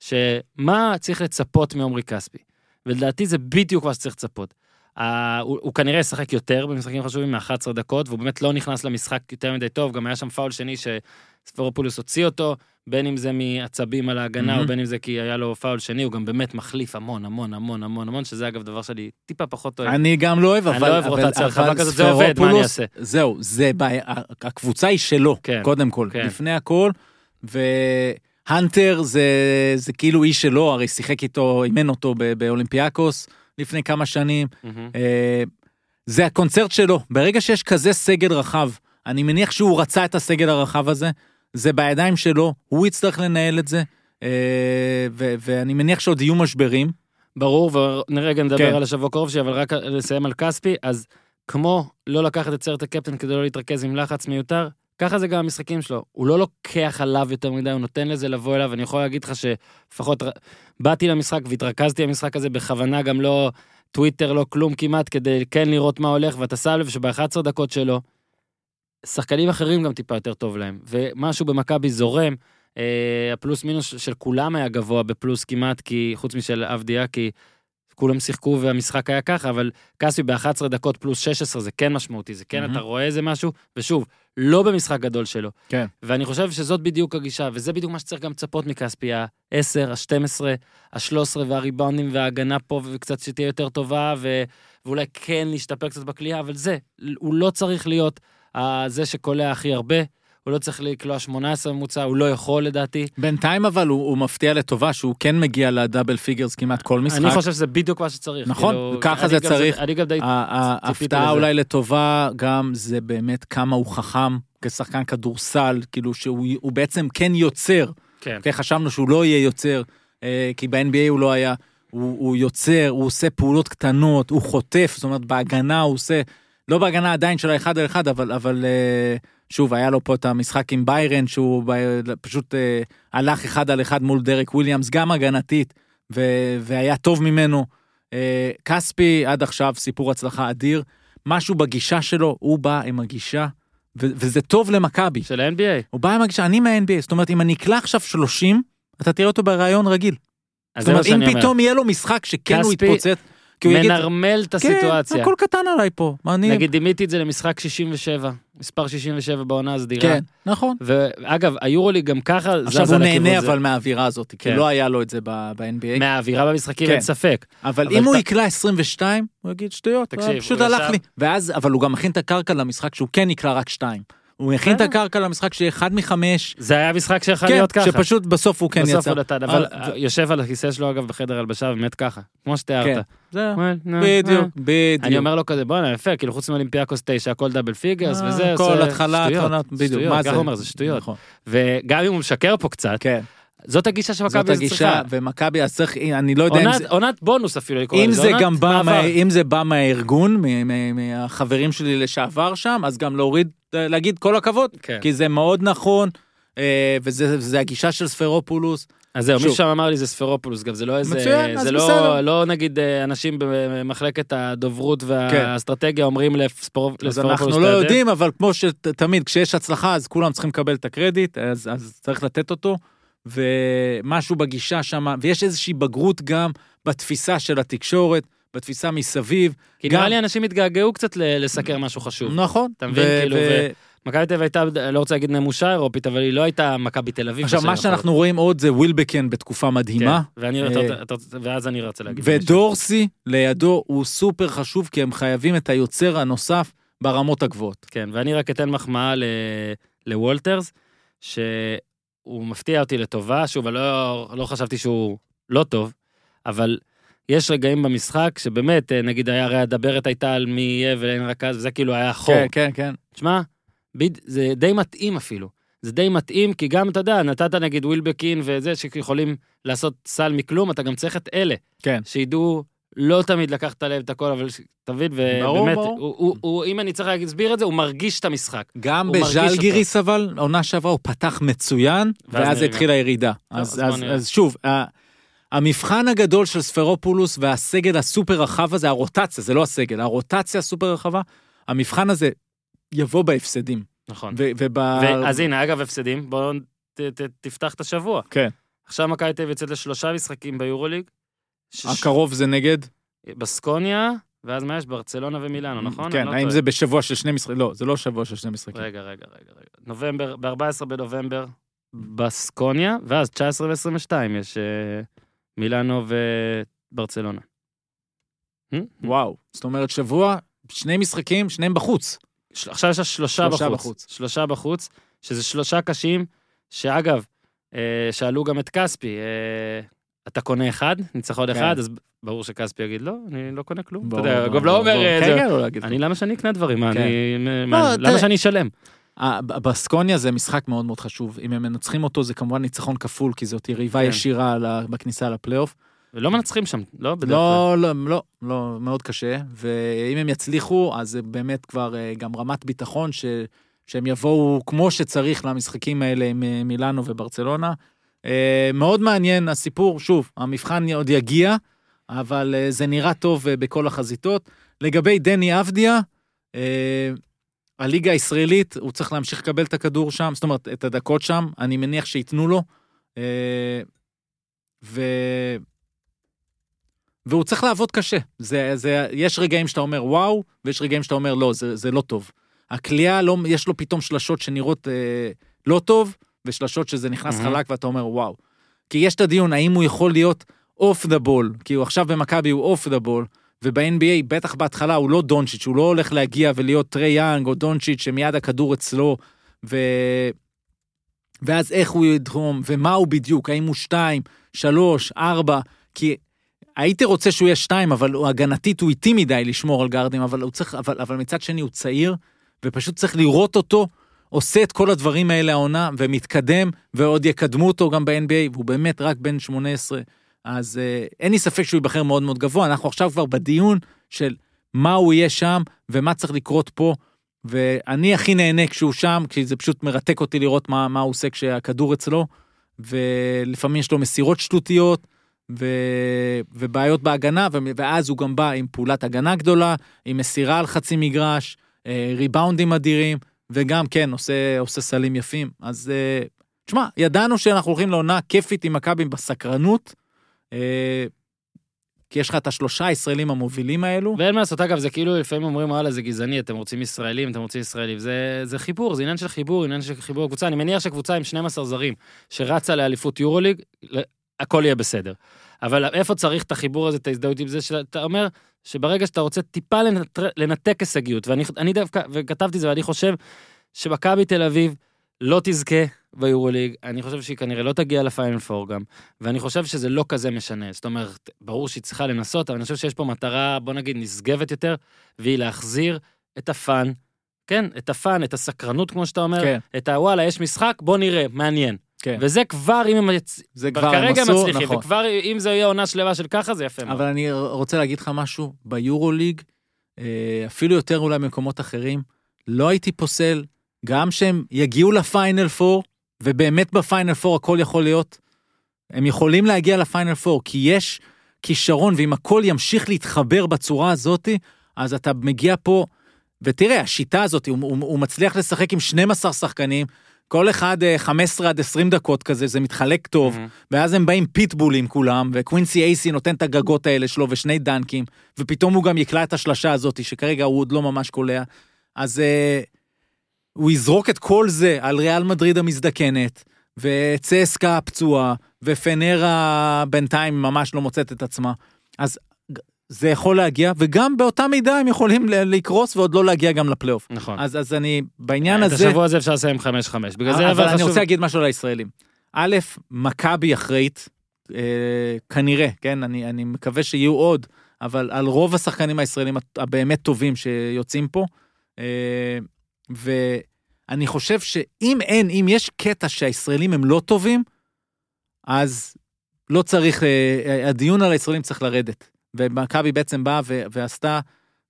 Speaker 1: שמה צריך לצפות מעומרי כספי? ולדעתי זה בדיוק מה שצריך לצפות. Uh, הוא, הוא כנראה ישחק יותר במשחקים חשובים מ-11 דקות, והוא באמת לא נכנס למשחק יותר מדי טוב, גם היה שם פאול שני שספורופולוס הוציא אותו, בין אם זה מעצבים על ההגנה,
Speaker 2: מהמם.
Speaker 1: או בין אם זה כי היה לו פאול שני, הוא גם באמת מחליף המון המון המון המון המון, שזה אגב דבר שאני טיפה פחות אוהב.
Speaker 2: אני גם לא אוהב,
Speaker 1: אני
Speaker 2: אבל...
Speaker 1: לא אוהב רוטציה רחבה
Speaker 2: אבל
Speaker 1: כזאת, זה עובד, מה אני אעשה?
Speaker 2: זהו, זה בעיה, הקבוצה היא שלו,
Speaker 1: כן,
Speaker 2: קודם כל,
Speaker 1: כן.
Speaker 2: לפני הכל, והנטר זה, זה כאילו איש שלו, הרי שיחק איתו, אימן אותו באולימפיאקוס לפני כמה שנים. אה, זה הקונצרט שלו, ברגע שיש כזה סגל רחב, אני מניח שהוא רצה את הסגל הרחב הזה, זה בידיים שלו, הוא יצטרך לנהל את זה, אה, ו- ואני מניח שעוד יהיו משברים.
Speaker 1: ברור, ורגע נדבר
Speaker 2: כן.
Speaker 1: על השבוע הקרוב שלי, אבל רק לסיים על כספי, אז כמו לא לקחת את סרט הקפטן כדי לא להתרכז עם לחץ מיותר, ככה זה גם המשחקים שלו. הוא לא לוקח עליו יותר מדי, הוא נותן לזה לבוא אליו, אני יכול להגיד לך שלפחות באתי למשחק והתרכזתי במשחק הזה בכוונה, גם לא טוויטר, לא כלום כמעט, כדי כן לראות מה הולך, ואתה שם לב שב-11 דקות שלו, שחקנים אחרים גם טיפה יותר טוב להם, ומשהו במכבי זורם, אה, הפלוס מינוס של כולם היה גבוה בפלוס כמעט, כי חוץ משל אבדיה, כי כולם שיחקו והמשחק היה ככה, אבל כספי ב-11 דקות פלוס 16 זה כן משמעותי, זה כן,
Speaker 2: מהמם.
Speaker 1: אתה רואה איזה משהו, ושוב, לא במשחק גדול שלו.
Speaker 2: כן.
Speaker 1: ואני חושב שזאת בדיוק הגישה, וזה בדיוק מה שצריך גם לצפות מכספי, ה-10, ה-12, ה-13 והריבאונדים וההגנה פה, וקצת שתהיה יותר טובה, ו... ואולי כן להשתפר קצת בקליעה, אבל זה, הוא לא צריך להיות ה- זה שקולע הכי הרבה, הוא לא צריך לקלוע 18 ממוצע, הוא לא יכול לדעתי.
Speaker 2: בינתיים אבל הוא, הוא מפתיע לטובה שהוא כן מגיע ל double figures כמעט כל משחק.
Speaker 1: אני חושב שזה בדיוק מה שצריך.
Speaker 2: נכון,
Speaker 1: כאילו,
Speaker 2: ככה זה צריך.
Speaker 1: אני גם די...
Speaker 2: ההפתעה
Speaker 1: לזה.
Speaker 2: אולי לטובה גם זה באמת כמה הוא חכם כשחקן כדורסל, כאילו שהוא הוא בעצם כן יוצר.
Speaker 1: כן.
Speaker 2: כן, חשבנו שהוא לא יהיה יוצר, אה, כי ב-NBA הוא לא היה. הוא, הוא יוצר, הוא עושה פעולות קטנות, הוא חוטף, זאת אומרת בהגנה הוא עושה, לא בהגנה עדיין של האחד על אחד, אבל, אבל אה, שוב, היה לו פה את המשחק עם ביירן, שהוא פשוט אה, הלך אחד על אחד מול דרק וויליאמס, גם הגנתית, ו, והיה טוב ממנו. אה, כספי עד עכשיו סיפור הצלחה אדיר, משהו בגישה שלו, הוא בא עם הגישה, ו, וזה טוב למכבי.
Speaker 1: של ה-NBA.
Speaker 2: הוא בא עם הגישה, אני מה-NBA, זאת אומרת, אם אני אקלע עכשיו 30, אתה תראה אותו בראיון רגיל. זאת אומרת, אם
Speaker 1: אומר.
Speaker 2: פתאום יהיה לו משחק שכן הוא יתפוצץ, כי הוא יגיד,
Speaker 1: מנרמל את
Speaker 2: כן,
Speaker 1: הסיטואציה.
Speaker 2: הכל קטן עליי פה, אני...
Speaker 1: נגיד, דימיתי את זה למשחק 67, מספר 67 בעונה הסדירה.
Speaker 2: כן, נכון.
Speaker 1: ואגב, היורולי גם ככה זז
Speaker 2: עכשיו הוא
Speaker 1: על הכיוון
Speaker 2: נהנה. אבל מהאווירה הזאת, כי
Speaker 1: כן.
Speaker 2: לא היה לו את זה ב-NBA.
Speaker 1: מהאווירה במשחקים,
Speaker 2: כן.
Speaker 1: אין ספק.
Speaker 2: אבל אם הוא יקלע 22, הוא יגיד שטויות, פשוט
Speaker 1: הוא
Speaker 2: הלך לי. ואז, אבל הוא גם מכין את הקרקע למשחק שהוא כן יקלע רק 2. הוא הכין את. הקרקע למשחק שיהיה אחד מחמש,
Speaker 1: זה היה משחק שיכול
Speaker 2: כן,
Speaker 1: להיות ככה.
Speaker 2: שפשוט בסוף הוא כן
Speaker 1: בסוף
Speaker 2: יצא.
Speaker 1: הוא נתן, אבל
Speaker 2: אה,
Speaker 1: יושב על הכיסא שלו אגב בחדר הלבשה, באמת ככה, כמו
Speaker 2: כן,
Speaker 1: שתיארת.
Speaker 2: זהו,
Speaker 1: אומר, נו,
Speaker 2: בדיוק,
Speaker 1: אה.
Speaker 2: בדיוק.
Speaker 1: אני אומר לו כזה, בואנה, יפה, כאילו חוץ מאולימפיאקוס 9, הכל double figures
Speaker 2: אה,
Speaker 1: וזה, עושה
Speaker 2: התחלה,
Speaker 1: שטויות,
Speaker 2: בדיוק, מה זה?
Speaker 1: ככה הוא אומר, זה שטויות.
Speaker 2: נכון.
Speaker 1: וגם אם הוא משקר פה קצת,
Speaker 2: כן,
Speaker 1: זאת הגישה
Speaker 2: זאת
Speaker 1: שמכבי
Speaker 2: הגישה,
Speaker 1: צריכה.
Speaker 2: ומכבי אז צריך, אני לא יודע אם
Speaker 1: עונת-
Speaker 2: זה...
Speaker 1: עונת בונוס אפילו, לקרוא
Speaker 2: אם
Speaker 1: לזה,
Speaker 2: זה
Speaker 1: עונת
Speaker 2: גם בא,
Speaker 1: מעבר.
Speaker 2: מה, אם זה בא מהארגון, מהחברים שלי לשעבר שם, אז גם להוריד, להגיד כל הכבוד,
Speaker 1: כן.
Speaker 2: כי זה מאוד נכון, אה, וזה הגישה של ספרופולוס.
Speaker 1: אז זהו. מישהו שם אמר לי זה ספרופולוס, גם זה לא איזה,
Speaker 2: מצוין, אז
Speaker 1: זה
Speaker 2: בסדר.
Speaker 1: לא, לא נגיד אה, אנשים במחלקת הדוברות והאסטרטגיה אומרים לספרו-
Speaker 2: כן. אז
Speaker 1: לספרופולוס,
Speaker 2: אנחנו
Speaker 1: אתה
Speaker 2: לא
Speaker 1: יודע?
Speaker 2: יודעים, אבל כמו שתמיד, כשיש הצלחה, אז כולם צריכים לקבל את הקרדיט, אז, אז צריך לתת אותו, ומשהו בגישה שם, ויש איזושהי בגרות גם בתפיסה של התקשורת, בתפיסה מסביב.
Speaker 1: כי
Speaker 2: גם-
Speaker 1: נראה לי אנשים התגעגעו קצת לסקר משהו חשוב.
Speaker 2: נכון.
Speaker 1: אתה מבין,
Speaker 2: ו-
Speaker 1: כאילו,
Speaker 2: ו-
Speaker 1: מכבי תל אביב הייתה, לא רוצה להגיד נמושה אירופית, אבל היא לא הייתה מכבי תל אביב.
Speaker 2: עכשיו, מה. שאנחנו רואים עוד זה ווילבקן בתקופה מדהימה.
Speaker 1: כן, ואני,
Speaker 2: אה,
Speaker 1: אתה- אתה- אתה- ואז אני רוצה להגיד. משהו.
Speaker 2: ודורסי לידו הוא סופר חשוב כי הם חייבים את היוצר הנוסף ברמות הגבוהות.
Speaker 1: כן, ואני רק אתן מחמאה ל- לוולטרס, שהוא מפתיע אותי לטובה, שוב, לא, לא חשבתי שהוא לא טוב, אבל יש רגעים במשחק שבאמת, אה, נגיד היה הרי הדברת הייתה על מי יהיה ואין רכז, וזה כאילו היה חור.
Speaker 2: כן, כן, כן.
Speaker 1: תשמע, זה די מתאים אפילו. זה די מתאים, כי גם, אתה יודע, נתת נגיד ווילבקין וזה, שיכולים לעשות סל מכלום, אתה גם צריך את אלה.
Speaker 2: כן.
Speaker 1: שידעו לא תמיד לקחת לב את הכל, אבל
Speaker 2: ברור,
Speaker 1: ובאמת,
Speaker 2: ברור.
Speaker 1: הוא, הוא, הוא, אם אני צריך להסביר את זה, הוא מרגיש את המשחק.
Speaker 2: גם בז'לגיריס אבל, עונה שעברה הוא פתח מצוין,
Speaker 1: ואז.
Speaker 2: התחילה ירידה.
Speaker 1: טוב,
Speaker 2: אז,
Speaker 1: אז
Speaker 2: אז. אז שוב, המבחן הגדול של ספרופולוס והסגל הסופר רחב הזה, הרוטציה, זה לא הסגל, הרוטציה הסופר רחבה, המבחן הזה יבוא בהפסדים.
Speaker 1: נכון.
Speaker 2: ו- וב...
Speaker 1: ואז הנה, אגב, הפסדים, בואו ת, ת, תפתח את השבוע.
Speaker 2: כן.
Speaker 1: עכשיו מכבי תל אביב יוצאת לשלושה משחקים ביורוליג. ש-
Speaker 2: הקרוב זה נגד?
Speaker 1: בסקוניה, ואז מה יש? ברצלונה ומילאנו, נכון?
Speaker 2: כן,
Speaker 1: לא
Speaker 2: האם
Speaker 1: טועה.
Speaker 2: זה בשבוע של שני משחקים? לא, זה לא שבוע של שני משחקים.
Speaker 1: רגע, רגע, רגע, רגע. נובמבר, ב-14 בנובמבר, בסקוניה, ואז 19 ו-22 יש אה, מילאנו וברצלונה. Hmm?
Speaker 2: וואו, זאת אומרת שבוע, שני משחקים, שניהם בחוץ.
Speaker 1: של- עכשיו יש שלושה
Speaker 2: שלושה
Speaker 1: בחוץ.
Speaker 2: בחוץ.
Speaker 1: שלושה בחוץ, שזה שלושה קשים, שאגב, אה, שאלו גם את כספי, אה, אתה קונה אחד, ניצחון
Speaker 2: כן.
Speaker 1: אחד, אז ברור שכספי יגיד, לא, אני לא קונה כלום. אתה יודע, אגב, לא אומר
Speaker 2: כן,
Speaker 1: זה.
Speaker 2: כן, לא להגיד
Speaker 1: אני. למה שאני אקנה דברים?
Speaker 2: לא.
Speaker 1: למה שאני אשלם?
Speaker 2: בסקוניה זה משחק מאוד מאוד חשוב. אם הם מנצחים אותו זה כמובן ניצחון כפול, כי זאת יריבה. ישירה בכניסה לפלייאוף.
Speaker 1: ולא מנצחים שם, לא? בדרך.
Speaker 2: לא, לא, לא, לא, מאוד קשה, ואם הם יצליחו, אז זה באמת כבר אה, גם רמת ביטחון ש, שהם יבואו כמו שצריך למשחקים האלה עם אה, מילאנו וברצלונה. אה, מאוד מעניין הסיפור, שוב, המבחן עוד יגיע, אבל אה, זה נראה טוב אה, בכל החזיתות. לגבי דני אבדיה, הליגה הישראלית, הוא צריך להמשיך לקבל את הכדור שם, זאת אומרת, את הדקות שם, אני מניח שייתנו לו. ו... והוא צריך לעבוד קשה. זה, זה, יש רגעים שאתה אומר וואו, ויש רגעים שאתה אומר לא, זה, זה לא טוב. הכלייה, לא, יש לו פתאום שלשות שנראות אה, לא טוב, ושלשות שזה נכנס
Speaker 1: מהמם.
Speaker 2: חלק ואתה אומר וואו. כי יש את הדיון האם הוא יכול להיות off the ball, כי הוא עכשיו במכבי הוא off the ball, וב-NBA בטח בהתחלה הוא לא דונצ'יץ', הוא לא הולך להגיע ולהיות טרי יאנג או דונצ'יץ' שמיד הכדור אצלו, ו... ואז איך הוא יתרום, ומה הוא בדיוק, האם הוא שתיים, שלוש, ארבע, כי הייתי רוצה שהוא יהיה שתיים, אבל הוא הגנתית הוא איטי מדי לשמור על גארדים, אבל צריך, אבל, אבל מצד שני הוא צעיר, ופשוט צריך לראות אותו עושה את כל הדברים האלה העונה, ומתקדם, ועוד יקדמו אותו גם ב-NBA, והוא באמת רק בן 18, אז אה, אין לי ספק שהוא ייבחר מאוד מאוד גבוה, אנחנו עכשיו כבר בדיון של מה הוא יהיה שם, ומה צריך לקרות פה, ואני הכי נהנה כשהוא שם, כי זה פשוט מרתק אותי לראות מה, מה הוא עושה כשהכדור אצלו, ולפעמים יש לו מסירות שטותיות, ו... ובעיות בהגנה, ו... ואז הוא גם בא עם פעולת הגנה גדולה, עם מסירה על חצי מגרש, אה, ריבאונדים אדירים, וגם כן עושה, עושה סלים יפים. אז אה, תשמע, ידענו שאנחנו הולכים לעונה כיפית עם מכבי בסקרנות, אה, כי יש לך את השלושה הישראלים המובילים האלו.
Speaker 1: ואין מה לעשות, אגב, זה כאילו לפעמים אומרים, וואלה, זה גזעני, אתם רוצים ישראלים, אתם רוצים ישראלים. זה, זה חיבור, זה עניין של חיבור, עניין של חיבור קבוצה. אני מניח שקבוצה עם 12 זרים שרצה לאליפות יורוליג, הכל יהיה בסדר. אבל איפה צריך את החיבור הזה, את ההזדהות עם זה, שאתה אומר שברגע שאתה רוצה טיפה לנטר, לנתק הישגיות, ואני אני דווקא, וכתבתי זה, ואני חושב שמכבי תל אביב לא תזכה ביורוליג, אני חושב שהיא כנראה לא תגיע לפיינל פור גם, ואני חושב שזה לא כזה משנה. זאת אומרת, ברור שהיא צריכה לנסות, אבל אני חושב שיש פה מטרה, בוא נגיד, נשגבת יותר, והיא להחזיר את הפאן, כן, את הפאן, את הסקרנות, כמו שאתה אומר,
Speaker 2: כן,
Speaker 1: את הוואלה, יש משחק, בוא נראה, מעניין.
Speaker 2: כן.
Speaker 1: וזה כבר, אם הם.
Speaker 2: זה כבר הם עשו,
Speaker 1: מצליחים,
Speaker 2: נכון.
Speaker 1: וכבר אם זה יהיה עונה שלמה של ככה, זה יפה מאוד.
Speaker 2: אבל אני רוצה להגיד לך משהו, ביורוליג, אה, אפילו יותר אולי במקומות אחרים, לא הייתי פוסל, גם שהם יגיעו לפיינל פור, ובאמת בפיינל פור הכל יכול להיות, הם יכולים להגיע לפיינל פור, כי יש כישרון, ואם הכל ימשיך להתחבר בצורה הזאתי, אז אתה מגיע פה, ותראה, השיטה הזאת, הוא, הוא, הוא מצליח לשחק עם 12 שחקנים, כל אחד אה, 15 עד 20 דקות כזה, זה מתחלק טוב.
Speaker 1: מהמם.
Speaker 2: ואז הם באים פיטבולים כולם, וקווינסי אייסי נותן את הגגות האלה שלו ושני דנקים, ופתאום הוא גם יקלע את השלשה הזאת, שכרגע הוא עוד לא ממש קולע. אז אה, הוא יזרוק את כל זה על ריאל מדריד המזדקנת, וצסקה הפצועה, ופנרה בינתיים ממש לא מוצאת את עצמה. אז זה יכול להגיע, וגם באותה מידה הם יכולים לקרוס ועוד לא להגיע גם לפלייאוף.
Speaker 1: נכון.
Speaker 2: אז, אז אני, בעניין
Speaker 1: את
Speaker 2: הזה...
Speaker 1: השבוע הזה אפשר לסיים 5-5. בגלל זה
Speaker 2: אבל
Speaker 1: אבל
Speaker 2: אני
Speaker 1: חשוב...
Speaker 2: רוצה להגיד משהו על הישראלים. א', מכבי אחראית, אה, כנראה, כן, אני, אני מקווה שיהיו עוד, אבל על רוב השחקנים הישראלים הבאמת טובים שיוצאים פה, אה, ואני חושב שאם אין, אם יש קטע שהישראלים הם לא טובים, אז לא צריך, אה, אה, הדיון על הישראלים צריך לרדת. ומכבי בעצם באה ועשתה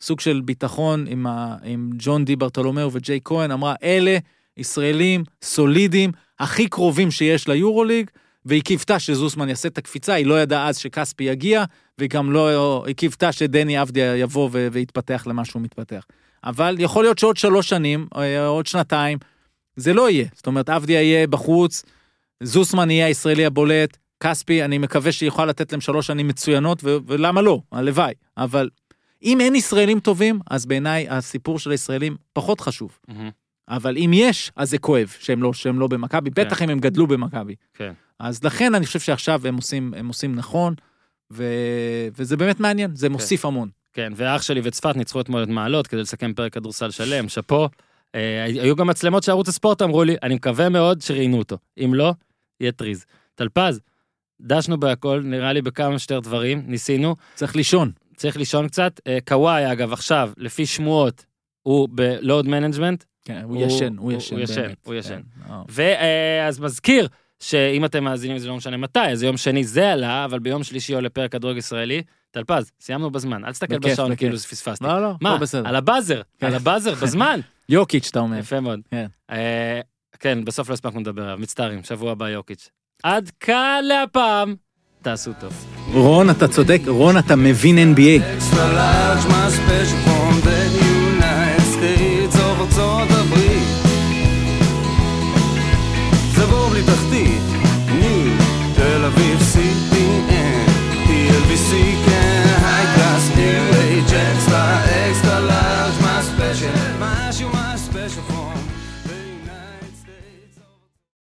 Speaker 2: סוג של ביטחון עם, ה, עם ג'ון די ברטולומיאו וג'יי כהן, אמרה, אלה ישראלים סולידיים, הכי קרובים שיש ליורוליג, והיא קיוותה שזוסמן יעשה את הקפיצה, היא לא ידעה אז שכספי יגיע, והיא גם לא, היא קיוותה שדני אבדיה יבוא ו- ויתפתח למה שהוא מתפתח. אבל יכול להיות שעוד שלוש שנים, או עוד שנתיים, זה לא יהיה. זאת אומרת, אבדיה יהיה בחוץ, זוסמן יהיה הישראלי הבולט, כספי, אני מקווה שיוכל לתת להם שלוש שנים מצוינות, ו- ולמה לא? הלוואי. אבל אם אין ישראלים טובים, אז בעיניי הסיפור של הישראלים פחות חשוב.
Speaker 1: מהמם.
Speaker 2: אבל אם יש, אז זה כואב שהם לא, שהם לא במכבי,
Speaker 1: כן.
Speaker 2: בטח אם הם גדלו במכבי.
Speaker 1: כן.
Speaker 2: אז לכן אני חושב שעכשיו הם עושים, הם עושים נכון, ו... וזה באמת מעניין, זה מוסיף המון.
Speaker 1: כן, ואח שלי וצפת ניצחו אתמול את מעלות כדי לסכם פרק כדורסל שלם, שאפו. אה, היו גם מצלמות שערוץ הספורט אמרו לי, אני מקווה מאוד שראיינו אותו. אם לא, יהיה טריז. טלפז, דשנו בהכל, נראה לי בכמה שיותר דברים, ניסינו,
Speaker 2: צריך לישון.
Speaker 1: צריך לישון קצת. אה, קוואי, אגב, עכשיו, לפי שמועות, הוא ב load management,
Speaker 2: כן, הוא
Speaker 1: הוא-
Speaker 2: ישן, הוא ישן.
Speaker 1: הוא ישן,
Speaker 2: באמת,
Speaker 1: הוא ישן.
Speaker 2: כן, אה.
Speaker 1: ואז מזכיר שאם אתם מאזינים זה לא משנה מתי, אז יום שני זה עלה, אבל ביום שלישי עולה פרק כדורגל ישראלי. טלפז, סיימנו בזמן, אל תסתכל בשעון. כאילו פספסתי.
Speaker 2: לא, לא,
Speaker 1: מה,
Speaker 2: בסדר.
Speaker 1: על הבאזר,
Speaker 2: כן.
Speaker 1: על הבאזר, בזמן.
Speaker 2: יוקיץ', אתה אומר.
Speaker 1: יפה מאוד.
Speaker 2: כן.
Speaker 1: אה, כן, בסוף לא הספקנו לדבר עליו, מצטערים, שבוע הבא יוקיץ'. עד כאן להפעם, תעשו טוב.
Speaker 2: רון, אתה צודק, רון, אתה מבין NBA.